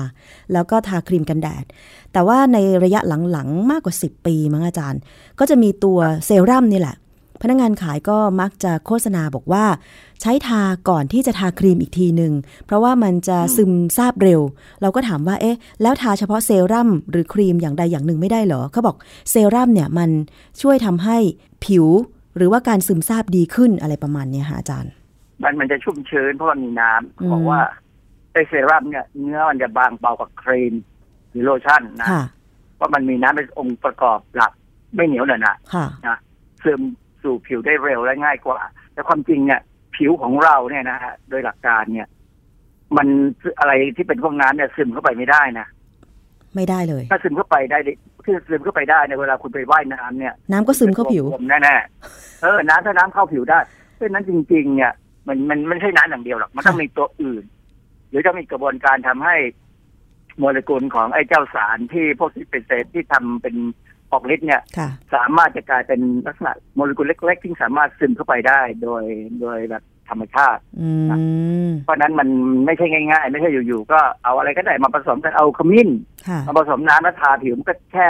แล้วก็ทาครีมกันแดด แต่ว่าในระยะหลังๆ มากกว่า 10 ปีมั้งอาจารย์ ก็จะมีตัวเซรั่มนี่แหละ พนักงานขายก็มักจะโฆษณาบอกว่า ใช้ทาก่อนที่จะทาครีมอีกทีหนึ่งเพราะว่ามันจะซึมซาบเร็ว เราก็ถามว่าเอ๊ะ แล้วทาเฉพาะเซรั่มหรือครีมอย่างใดอย่างหนึ่งไม่ได้เหรอเขาบอกเซรั่มเนี่ยมันช่วยทำให้ผิว หรือว่าการซึมซาบดีขึ้นอะไรประมาณเนี้ยค่ะอาจารย์ มันมันจะชุ่มชื้นเพราะมันมีน้ำอืมบอกว่าไอเซรั่มเนี่ยเนื้อมันจะบางเบากว่าครีมหรือโลชั่นนะค่ะเพราะมันมีน้ำเป็นองค์ประกอบหลักไม่เหนียวหนะนะค่ะซึม สู่ผิวได้เร็วและง่ายกว่า แต่ความจริงเนี่ยผิวของเราเนี่ยนะฮะโดยหลักการเนี่ย มันอะไรที่เป็นพวกน้ำเนี่ยซึมเข้าไปไม่ได้นะไม่ได้เลย ถ้าซึมเข้าไปได้ดิคือซึมเข้าไปได้ในยเวลาคุณไปว่ายน้ำเนี่ย น้ำก็ซึมเข้าผิวผมแน่ๆเออน้ำถ้าน้ำเข้าผิวได้เพราะฉะนั้นจริง ๆ เนี่ยมันมันมันไม่ใช่น้ำอย่างเดียวหรอกมันต้องค่ะมีตัวอื่น หรือจะมีกระบวนการทำให้โมเลกุลของไอ้เจ้าสารที่พวกที่เป็นเศษที่ทำเป็น ออกฤทธิ์เนี่ยค่ะสามารถจะกลายเป็นลักษณะโมเลกุลเล็ก ๆ ที่สามารถซึมเข้าไปได้โดยโดยแบบธรรมชาติอืมเพราะฉะนั้นมันไม่ใช่ง่ายๆ ไม่ใช่อยู่ๆ ก็เอาอะไรก็ได้มาผสมกันเอาขมิ้นค่ะมาผสมน้ำแล้วทาผิวมันก็แค่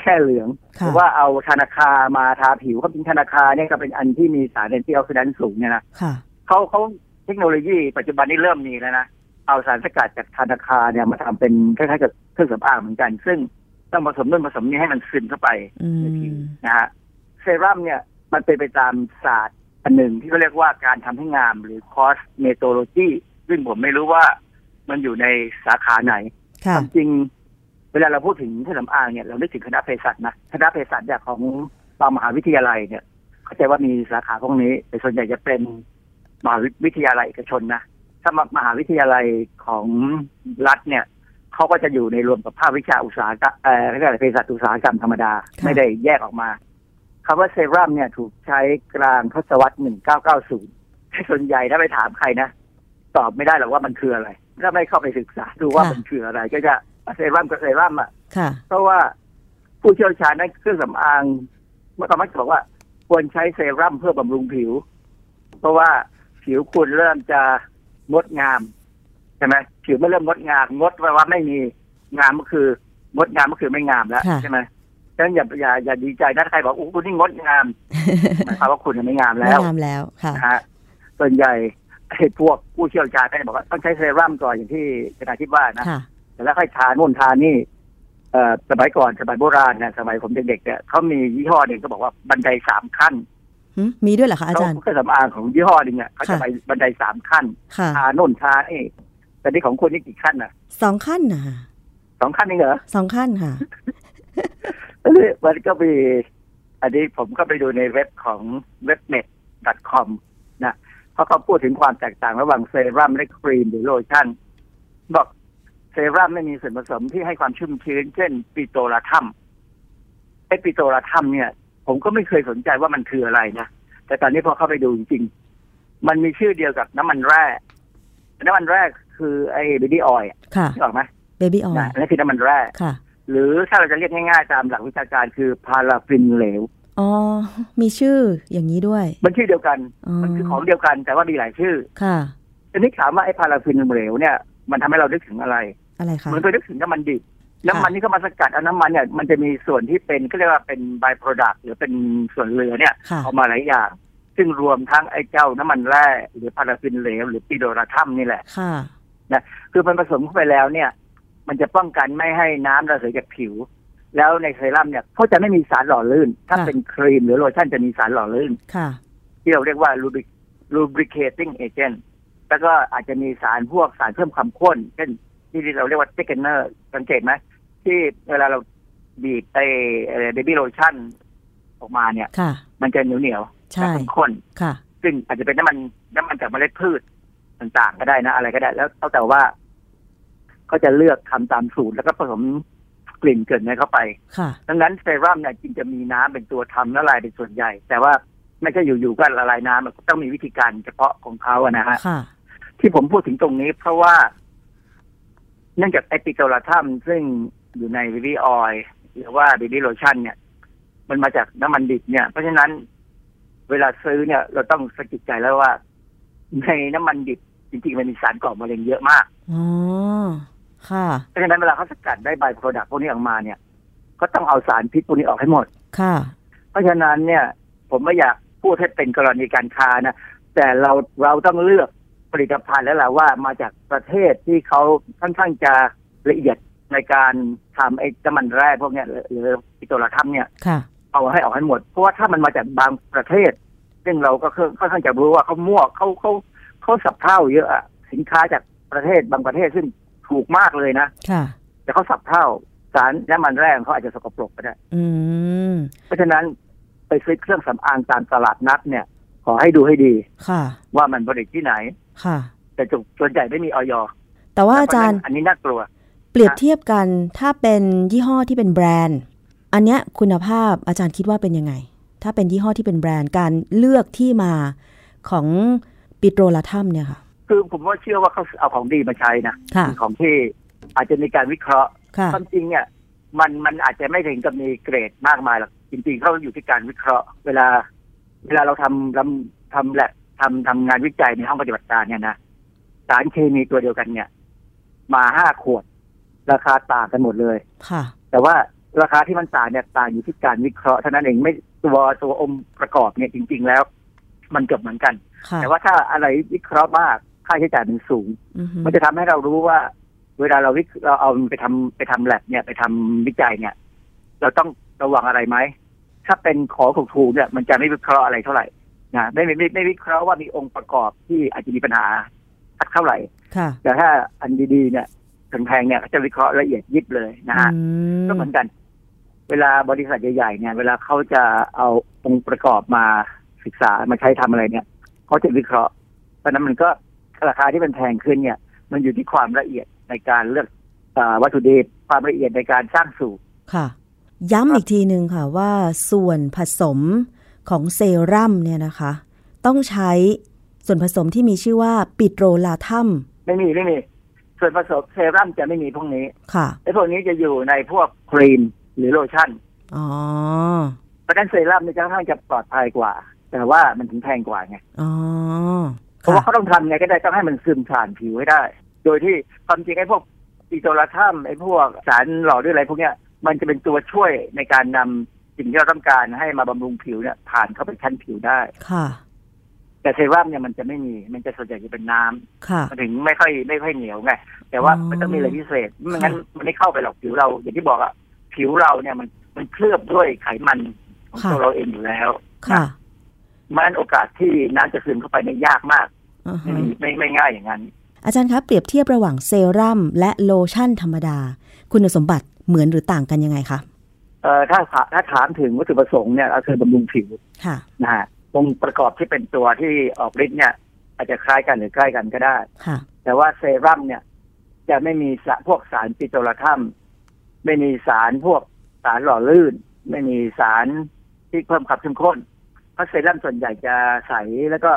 แค่เหลืองหค่ะรือว่าเอาธนาคามาทาผิวเขาเป็นธนาคาเนี่ยก็เป็นอันที่มีสารแอนตี้ออกซิแดนต์สูงเนี่ยนะค่ะเขาเขาเทคโนโลยีปัจจุบันนี้เริ่มมีแล้วนะเอาสารสกัดจากธนาคาเนี่ยมาทำเป็นคล้ายๆกับเครื่องสำอางเหมือนกัน ซึ่ง ต้องผสมนู่นผสมนี่ให้มันซึมเข้าไปอืมในผิวนะฮะเซรั่มเนี่ยมันเป็นไปตามศาสตร์อันหนึ่งที่เขาเรียกว่าการทำให้งามหรือ cosmetology ซึ่งผมไม่รู้ว่ามันอยู่ในสาขาไหนค่ะความจริง เวลาเราพูดถึงเครื่องสำอางเนี่ยเรานึกถึงคณะเภสัชนะคณะเภสัชเนี่ยของบางมหาวิทยาลัยเนี่ย เข้าใจว่ามีสาขาพวกนี้แต่ส่วนใหญ่จะเป็นมหาวิทยาลัยเอกชนนะถ้ามหาวิทยาลัยของรัฐเนี่ย เขาก็จะอยู่ในรวมกับภาควิชาอุตสาหกรรมเอ่อเรียกว่าอะไรเภสัชอุตสาหกรรมธรรมดาค่ะไม่ได้แยกออกมาคำว่าเซรั่มเนี่ยถูกใช้กลางทศวรรษ 1990 ส่วนใหญ่ถ้าไปถามใครนะ ตอบไม่ได้หรอกว่ามันคืออะไร ถ้าไม่เข้าไปศึกษาดูว่ามันคืออะไร ก็จะเซรั่มก็เซรั่มอะค่ะเพราะว่าผู้เชี่ยวชาญในเครื่องสำอางเมื่อก่อนมักจะบอกว่า ควรใช้เซรั่มเพื่อบำรุงผิว เพราะว่าผิวคุณเริ่มจะงดงาม ใช่ไหมผิวไม่เริ่มงดงามงดแปลว่าไม่มีงามก็คืองดงามก็คือไม่งามแล้วค่ะใช่ไหมดังนั้นอย่าอย่าอย่าดีใจนะถ้าใครบอกโอ้คุณนี่งดงามหมายความว่าคุณยังไม่งามไม่แล้วงามแล้วค่ะนะฮะส่วนใหญ่ไอ้พวกผู้เชี่ยวชาญก็จะบอกว่าต้องใช้เซรั่มก่อนอย่างที่อาจารย์คิดว่านะค่ะแต่แล้วค่อยทานนู่นทานนี่เอ่อสมัยก่อนสมัยโบราณนะสมัยผมเด็กๆเนี่ยเขามียี่ห้อหนึ่งก็บอกว่าบันไดสามขั้นหึมีด้วยเหรอคะอาเขาจารย์เครื่องสำอางของยี่ห้อหนึ่งเนี่ยเขาจะค่ะไปบันไดสามขั้นค่ะทาโน่นทานี่ แต่นี่ของคุณนี่กี่ขั้นน่ะสองขั้นนะสองขั้นเองเหรอสองขั้นค่ะเอ้ยมันก็มีอันนี้ผมก็ไปดูในเว็บของ webnet.com นะเพราะเขาพูดถึงความแตกต่างระหว่างเซรั่มและครีมหรือโลชั่น บอกเซรั่มไม่มีส่วนผสมที่ให้ความชุ่มชื้น เช่น petrolatum ไอ้ petrolatum เนี่ย ผมก็ไม่เคยสนใจว่ามันคืออะไรนะแต่ตอนนี้พอเข้าไปดูจริงๆมันมีชื่อเดียวกับน้ำมันแร่ น้ำมันแร่ คือไอ้ baby oil ค่ะนึกออกไหม baby oil นะอันนั่นคือน้ำมันแร่ค่ะ หรือถ้าเราจะเรียกง่ายๆ ตามหลักวิชาการคือพาราฟินเหลวอ๋อ มีชื่ออย่างนี้ด้วย มันชื่อเดียวกันอ๋อมันคือของเดียวกันแต่ว่ามีหลายชื่อ ค่ะทีนี้ถามว่าไอ้พาราฟินเหลวเนี่ย มันทำให้เรานึกถึงอะไร อะไรคะมันไปนึกถึงน้ำมันดิบ น้ำมันที่เขามาสกัดเอาน้ำมันเนี่ย มันจะมีส่วนที่เป็นก็เรียกว่าเป็นบ y p โปรดักต์หรือเป็นส่วนเหลือเนี่ยค่ะออกมาหลายอย่าง ซึ่งรวมทั้งไอ้เจ้าน้ำมันแร่หรือพาราฟินเหลวหรือ petrolatum นี่แหละ ค่ะคือมันผสมเข้าไปแล้วเนี่ย มันจะป้องกันไม่ให้น้ำระเหยจากผิว แล้วในเซรั่มเนี่ยเขาจะไม่มีสารหล่อลื่น ถ้าค่ะเป็นครีมหรือโลชั่นจะมีสารหล่อลื่นค่ะ ที่เราเรียกว่า lubric- lubricating agent แล้วก็อาจจะมีสารพวกสารเพิ่มความข้น เช่นที่เราเรียกว่า thickener สังเกตไหมที่เวลาเราบีบไอ้เบบี้โลชั่นออกมาเนี่ยค่ะมันจะเหนียวเหนียวๆใช่และข้นค่ะๆซึ่งอาจจะเป็นน้ำมันน้ำมันจากเมล็ดพืช ต่างๆ ก็ได้นะ อะไรก็ได้ แล้วเอาแต่ว่าเขาจะเลือกทำตามสูตรแล้วก็ผสมกลิ่นเกินในเข้าไปค่ะดังนั้นเซรั่มเนี่ยจริงจะมีน้ำเป็นตัวทำละลายเป็นส่วนใหญ่ แต่ว่าไม่ใช่อยู่ๆก็ละลายน้ำมันต้องมีวิธีการเฉพาะของเขาอะนะฮะค่ะที่ผมพูดถึงตรงนี้ เพราะว่า เนื่องจากไอ้ petrolatum ซึ่งอยู่ใน baby oil หรือว่า baby lotion เนี่ย มันมาจากน้ำมันดิบเนี่ย เพราะฉะนั้นเวลาซื้อเนี่ย เราต้องสะกิดใจแล้วว่า ในน้ำมันดิบ จริงๆมันมีสารก่อมะเร็งเยอะมากอ๋อค่ะเพราะฉะนั้นเวลาเขาสกัดได้ by-product พวกนี้ออกมาเนี่ย ก็ต้องเอาสารพิษพวกนี้ออกให้หมด ค่ะ เพราะฉะนั้นเนี่ย ผมไม่อยากพูดให้เป็นกรณีการค้านะแต่เราเราต้องเลือกผลิตภัณฑ์แล้วล่ะว่ามาจากประเทศที่เขาค่อนข้างจะละเอียดในการทำไอ้น้ำมันแร่พวกเนี้ยหรือหรือ petrolatum เนี่ยค่ะเอาให้ออกให้หมด เพราะว่าถ้ามันมาจากบางประเทศ ซึ่งเราก็ค่อนข้างจะรู้ว่าเขามั่วเขาเขา เขาสับเท่าเยอะอะสินค้าจากประเทศบางประเทศซึ่งถูกมากเลยนะค่ะ แต่เขาสับเท่าสารน้ำมันแร่ของเขาอาจจะสกปรกก็ได้อืมเพราะฉะนั้นไปซื้อเครื่องสำอางตามตลาดนัดเนี่ย ขอให้ดูให้ดี ค่ะ ว่ามันผลิตที่ไหน ค่ะ แต่จุส่วนใหญ่ไม่มีออยแต่ว่าอาจารย์ อันนี้น่ากลัว เปรียบเทียบกันถ้าเป็นยี่ห้อที่เป็นแบรนด์ อันเนี้ยคุณภาพอาจารย์คิดว่าเป็นยังไง ถ้าเป็นยี่ห้อที่เป็นแบรนด์การเลือกที่มาของ ปิโตรลาทัมเนี่ยค่ะ คือผมว่าเชื่อว่าเขาเอาของดีมาใช้นะค่ะของที่อาจจะมีการวิเคราะห์ค่ะความจริงเนี่ยมันมันอาจจะไม่ถึงกับมีเกรดมากมายหรอกจริงๆเขาอยู่ที่การวิเคราะห์ เวลา เวลาเราทำทำทำแลบทำทำงานวิจัยในห้องปฏิบัติการเนี่ยนะสารเคมีตัวเดียวกันเนี่ย มาห้าขวด ราคาต่างกันหมดเลยค่ะ แต่ว่าราคาที่มันต่างเนี่ยต่างอยู่ที่การวิเคราะห์เท่านั้นเองไม่ตัวตัวองค์ประกอบเนี่ยจริง ๆ แล้ว มันเกือบเหมือนกันค่ะแต่ว่าถ้าอะไรวิเคราะห์มากค่าใช้จ่ายมันสูงอือฮึมันจะทำให้เรารู้ว่า เวลาเราวิเคเราเอามันไปทำไปทำแลบเนี่ยไปทำวิจัยเนี่ย เราต้องระวังอะไรไหมถ้าเป็นของถูกๆเนี่ยมันจะไม่วิเคราะห์อะไรเท่าไหร่นะไม่ไม่ไม่ไม่วิเคราะห์ว่ามีองค์ประกอบที่อาจจะมีปัญหาสักเท่าไหร่ค่ะแต่ถ้าอันดีๆเนี่ยแพงๆเนี่ยเขาจะวิเคราะห์ละเอียดยิบเลยนะฮะอืมก็เหมือนกัน เวลาบริษัทใหญ่ๆเนี่ย เวลาเขาจะเอาองค์ประกอบมา ศึกษามาใช้ทำอะไรเนี่ยเขาจะวิเคราะห์เพราะฉะนั้นมันก็ราคาที่มันแพงขึ้นเนี่ย มันอยู่ที่ความละเอียดในการเลือกเออวัตถุดิบความละเอียดในการสร้างสูตรค่ะ ย้ำอีกทีหนึ่งค่ะว่าส่วนผสมของเซรั่มเนี่ยนะคะ ต้องใช้ส่วนผสมที่มีชื่อว่าปิโตรลาทัมไม่มีไม่มีส่วนผสมเซรั่มจะไม่มีพวกนี้ ค่ะไอ้พวกนี้จะอยู่ในพวกครีมหรือโลชั่น อ๋อเพราะฉะนั้นเซรั่มนี่จะค่อนข้างจะปลอดภัยกว่า แต่ว่ามันถึงแพงกว่าไงอ๋อเพราะว่าค่ะเขาต้องทำไงก็ได้ต้องให้มันซึมผ่านผิวให้ได้ โดยที่ความจริงไอ้พวกอีโตลาทัมไอ้พวกสารหล่อด้วยอะไรพวกเนี้ยมันจะเป็นตัวช่วยในการนำสิ่งที่เราต้องการให้มาบำรุงผิวเนี่ยผ่านเข้าไปชั้นผิวได้ค่ะ แต่เซรั่มเนี่ยมันจะไม่มี มันจะส่วนใหญ่จะเป็นน้ำค่ะมันถึงไม่ค่อยไม่ค่อยเหนียวไงแต่ว่าอ๋อมันต้องมีอะไรพิเศษไม่งั้นมันไม่เข้าไปหรอกผิวเรา อย่างที่บอกอะผิวเราเนี่ยมันมันเคลือบด้วยไขมันของตัวเราเองอยู่แล้วค่ะ มันโอกาสที่น้ำจะซึมเข้าไปเนี่ยยากมากอือไม่ฮึมีไม่ไม่ง่ายอย่างนั้น อาจารย์คะเปรียบเทียบระหว่างเซรั่มและโลชั่นธรรมดา คุณสมบัติเหมือนหรือต่างกันยังไงคะเอ่อถ้าถาถ้าถามถึงวัตถุประสงค์เนี่ยก็คือบำรุงผิวค่ะนะฮะองค์ประกอบที่เป็นตัวที่ออกฤทธิ์เนี่ย อาจจะคล้ายกันหรือใกล้กันก็ได้ค่ะแต่ว่าเซรั่มเนี่ย จะไม่มีสะพวกสารปิโตรลาทัมไม่มีสารพวกสารหล่อลื่น ไม่มีสารที่เพิ่มความเข้มข้นเพราะเซรั่มส่วนใหญ่จะใสแล้วก็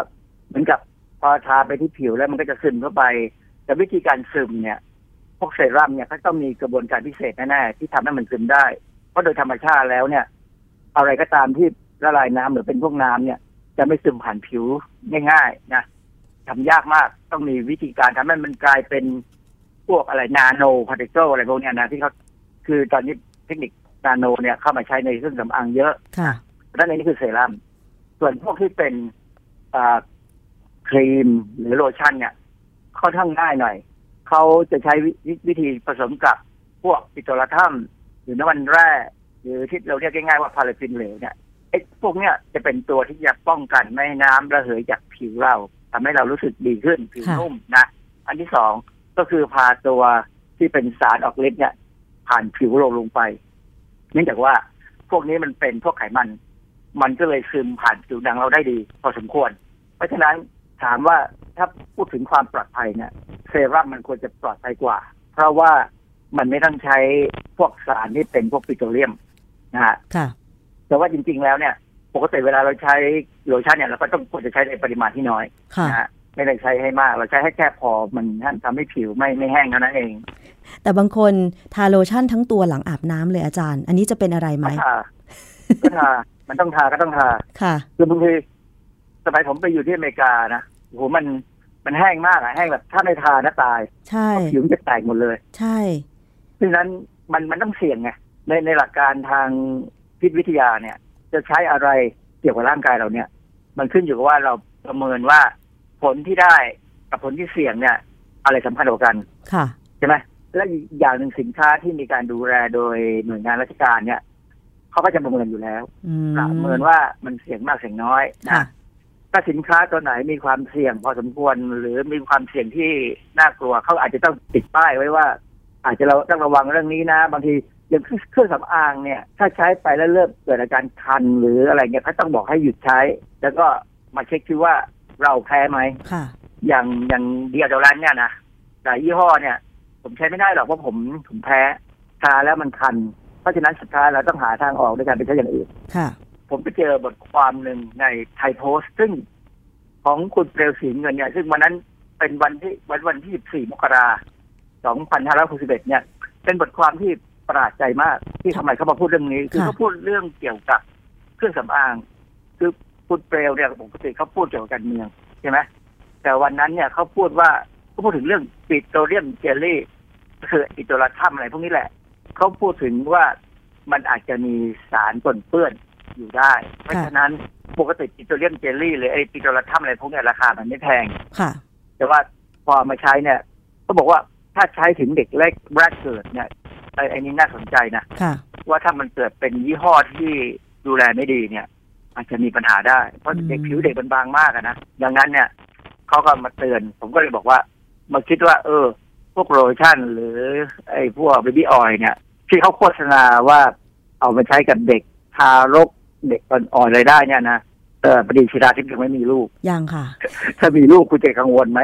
เหมือนกับพอทาไปที่ผิวแล้วมันก็จะซึมเข้าไป แต่วิธีการซึมเนี่ยพวกเซรั่มเนี่ยก็ต้องมีกระบวนการพิเศษแน่ๆที่ทำให้มันซึมได้ เพราะโดยธรรมชาติแล้วเนี่ย อะไรก็ตามที่ละลายน้ำหรือเป็นพวกน้ำเนี่ย จะไม่ซึมผ่านผิวง่ายๆนะทำยากมากต้องมีวิธีการทำให้มันกลายเป็นพวกอะไรนาโนพาร์ติเคิลอะไรพวกเนี้ยนะที่เขาคือตอนนี้เทคนิคนาโนเนี่ยเข้ามาใช้ในเครื่องสำอางเยอะค่ะนั่นเองนี่คือเซรั่ม ส่วนพวกที่เป็นอ่าครีมหรือโลชั่นเนี่ยค่อนข้างง่ายหน่อย เขาจะใช้วิวิธีผสมกับพวกปิโตรลาทัมหรือน้ำมันแร่ หรือที่เราเรียกง่ายๆว่าพาราฟินเหลวเนี่ยไอ้พวกเนี้ยจะเป็นตัวที่จะป้องกันไม่ให้น้ำระเหยจากผิวเราทำให้เรารู้สึกดีขึ้นผิวค่ะนุ่มนะอันที่สองก็คือพาตัวที่เป็นสารออกฤทธิ์เนี่ยผ่านผิวเราลงไป เนื่องจากว่าพวกนี้มันเป็นพวกไขมัน มันก็เลยซึมผ่านผิวหนังเราได้ดี พอสมควร เพราะฉะนั้นถามว่าถ้าพูดถึงความปลอดภัยเนี่ยเซรั่มมันควรจะปลอดภัยกว่า เพราะว่ามันไม่ต้องใช้พวกสารที่เป็นพวกปิโตรเลียมนะฮะค่ะแต่ว่าจริง ๆ แล้วเนี่ย ปกติเวลาเราใช้โลชั่นเนี่ยเราก็ต้องควรจะใช้ในปริมาณที่น้อยค่ะนะฮะไม่ได้ใช้ให้มาก เราใช้ให้แค่พอมันทำให้ผิวไม่ไม่แห้งเท่านั้นเอง แต่บางคนทาโลชั่นทั้งตัวหลังอาบน้ำเลยอาจารย์ อันนี้จะเป็นอะไรไหมก็ทาก็ทา มันต้องทาก็ต้องทาค่ะ คือบางทีสมัยผมไปอยู่ที่อเมริกานะโอ้โหมันมันแห้งมากอะแห้งแบบถ้าไม่ทานะตาย ใช่ผิวมันจะแตกหมดเลย ใช่เพราะฉะนั้นมันมันต้องเสี่ยงไงในในหลักการทางพิษวิทยาเนี่ย จะใช้อะไรเกี่ยวกับร่างกายเราเนี่ย มันขึ้นอยู่กับว่าเราประเมินว่าผลที่ได้กับผลที่เสี่ยงเนี่ย อะไรสำคัญกว่ากัน ค่ะใช่ไหมและอีกอย่างหนึ่งสินค้าที่มีการดูแลโดยหน่วยงานราชการเนี่ย เขาก็จะประเมินอยู่แล้วอืมประเมินว่ามันเสี่ยงมากเสี่ยงน้อยค่ะนะถ้าสินค้าตัวไหนมีความเสี่ยงพอสมควรหรือมีความเสี่ยงที่น่ากลัวเขาอาจจะต้องติดป้ายไว้ว่า อาจจะเราต้องระวังเรื่องนี้นะ บางทีอย่างเครื่องสำอางเนี่ย ถ้าใช้ไปแล้วเริ่มเกิดอาการคันหรืออะไรเงี้ยเขาต้องบอกให้หยุดใช้ แล้วก็มาเช็คที่ว่าเราแพ้ไหมค่ะอย่างอย่างเดียโดรันเนี่ยนะแต่ยี่ห้อเนี่ย ผมใช้ไม่ได้หรอกเพราะผมผมแพ้ทาแล้วมันคัน เพราะฉะนั้นสุดท้ายเราต้องหาทางออกด้วยการไปใช้อย่างอื่นค่ะผมไปเจอบทความหนึ่งในไทยโพสต์ซึ่งของคุณเปลวศรีเงินเนี่ย ซึ่งวันนั้นเป็นวันที่วันวันที่ 14 มกราคม 2561 เนี่ย เป็นบทความที่ประหลาดใจมาก ที่ทำไมเขามาพูดเรื่องนี้ คือค่ะเขาพูดเรื่องเกี่ยวกับเครื่องสำอาง คือคุณเปลวเนี่ยปกติเขาพูดเกี่ยวกับการเมืองใช่ไหมแต่วันนั้นเนี่ยเขาพูดว่าเขาพูดถึงเรื่องปิโตรเลียมเจลลี่คืออิโตรทัมอะไรพวกนี้แหละ เขาพูดถึงว่ามันอาจจะมีสารปนเปื้อนอยู่ได้ เพราะฉะนั้นปกติปิโตรเลียมเจลลี่หรือไอปิโตรทัมอะไรพวกเนี้ยราคามันไม่แพงค่ะ แต่ว่าพอมาใช้เนี่ยเขาบอกว่าถ้าใช้ถึงเด็กเล็กแรกเกิดเนี่ยไอ้ไอ้นี่น่าสนใจนะค่ะ ว่าถ้ามันเกิดเป็นยี่ห้อที่ดูแลไม่ดีเนี่ย อาจจะมีปัญหาได้ เพราะอืมเด็กผิวเด็กมันบางมากอะนะดังนั้นเนี่ยเขาก็มาเตือน ผมก็เลยบอกว่า มาคิดว่า เออพ วกโลชั่น หรือไอ้พวกเบบี้ออยเนี่ยที่เขาโฆษณาว่าเอามาใช้กับเด็กทารกเด็กอ่อนๆอะไรได้เนี่ยนะเออปรีชิดาทิพย์ยังไม่มีลูก ยังค่ะ ถ้ามีลูกคุณจะกังวลไหม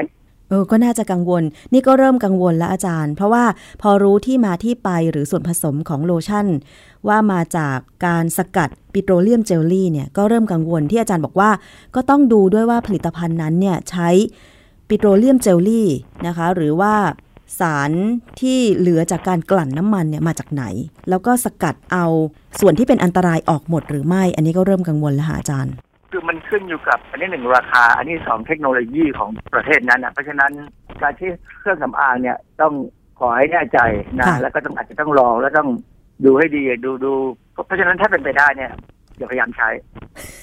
เออ ก็น่าจะกังวล นี่ก็เริ่มกังวลแล้วอาจารย์ เพราะว่าพอรู้ที่มาที่ไปหรือส่วนผสมของโลชั่น ว่ามาจากการสกัดปิโตรเลียมเจลลี่เนี่ยก็เริ่มกังวลที่อาจารย์บอกว่า ก็ต้องดูด้วยว่าผลิตภัณฑ์นั้นเนี่ยใช้ปิโตรเลียมเจลลี่นะคะ หรือว่า สารที่เหลือจากการกลั่นน้ำมันเนี่ยมาจากไหน แล้วก็สกัดเอาส่วนที่เป็นอันตรายออกหมดหรือไม่ อันนี้ก็เริ่มกังวลแล้วค่ะอาจารย์ คือมันขึ้นอยู่กับ อันนี้หนึ่งราคา อันนี้สองเทคโนโลยีของประเทศนั้นนะเพราะฉะนั้นการที่เครื่องสำอางเนี่ยต้องขอให้แน่ใจนะค่ะแล้วก็ต้องอาจจะต้องลองแล้วต้องดูให้ดีดูดูเพราะฉะนั้นถ้าเป็นไปได้เนี่ยอย่าพยายามใช้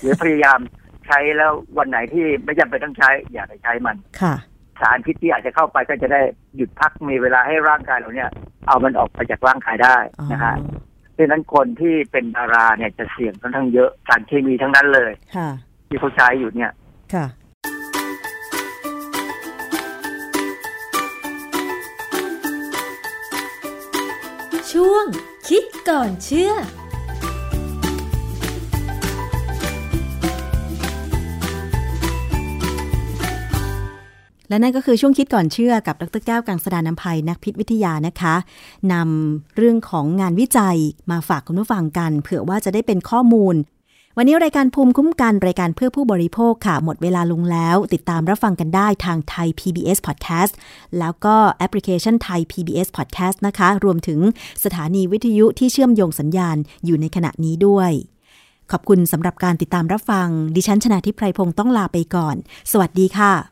หรือพยายามใช้แล้ววันไหนที่ไม่จำเป็นต้องใช้อย่าไปใช้มันค่ะ สารพิษที่อาจจะเข้าไปก็จะได้หยุดพักมีเวลาให้ร่างกายเราเนี่ย เอามันออกไปจากร่างกายได้อ๋อนะฮะดังนั้นคนที่เป็นดาราเนี่ยจะเสี่ยงค่อนข้างเยอะสารเคมีทั้งนั้นเลยค่ะที่เขาใช้อยู่เนี่ย ค่ะ ช่วงคิดก่อนเชื่อ และนั่นก็คือช่วงคิดก่อนเชื่อกับดรแก้วกังสดานนภัยนักพิษวิทยานะคะนำเรื่องของงานวิจัยมาฝากคุณผู้ฟังกัน เผื่อว่าจะได้เป็นข้อมูล วันนี้รายการภูมิคุ้มกันรายการเพื่อผู้บริโภคค่ะ หมดเวลาลงแล้ว ติดตามรับฟังกันได้ทางไทย PBS Podcast แล้วก็แอปพลิเคชันไทย PBS Podcast นะคะ รวมถึงสถานีวิทยุที่เชื่อมโยงสัญญาณอยู่ในขณะนี้ด้วยขอบคุณสำหรับการติดตามรับฟัง ดิฉันชนะทิพไพรพงศ์ต้องลาไปก่อน สวัสดีค่ะ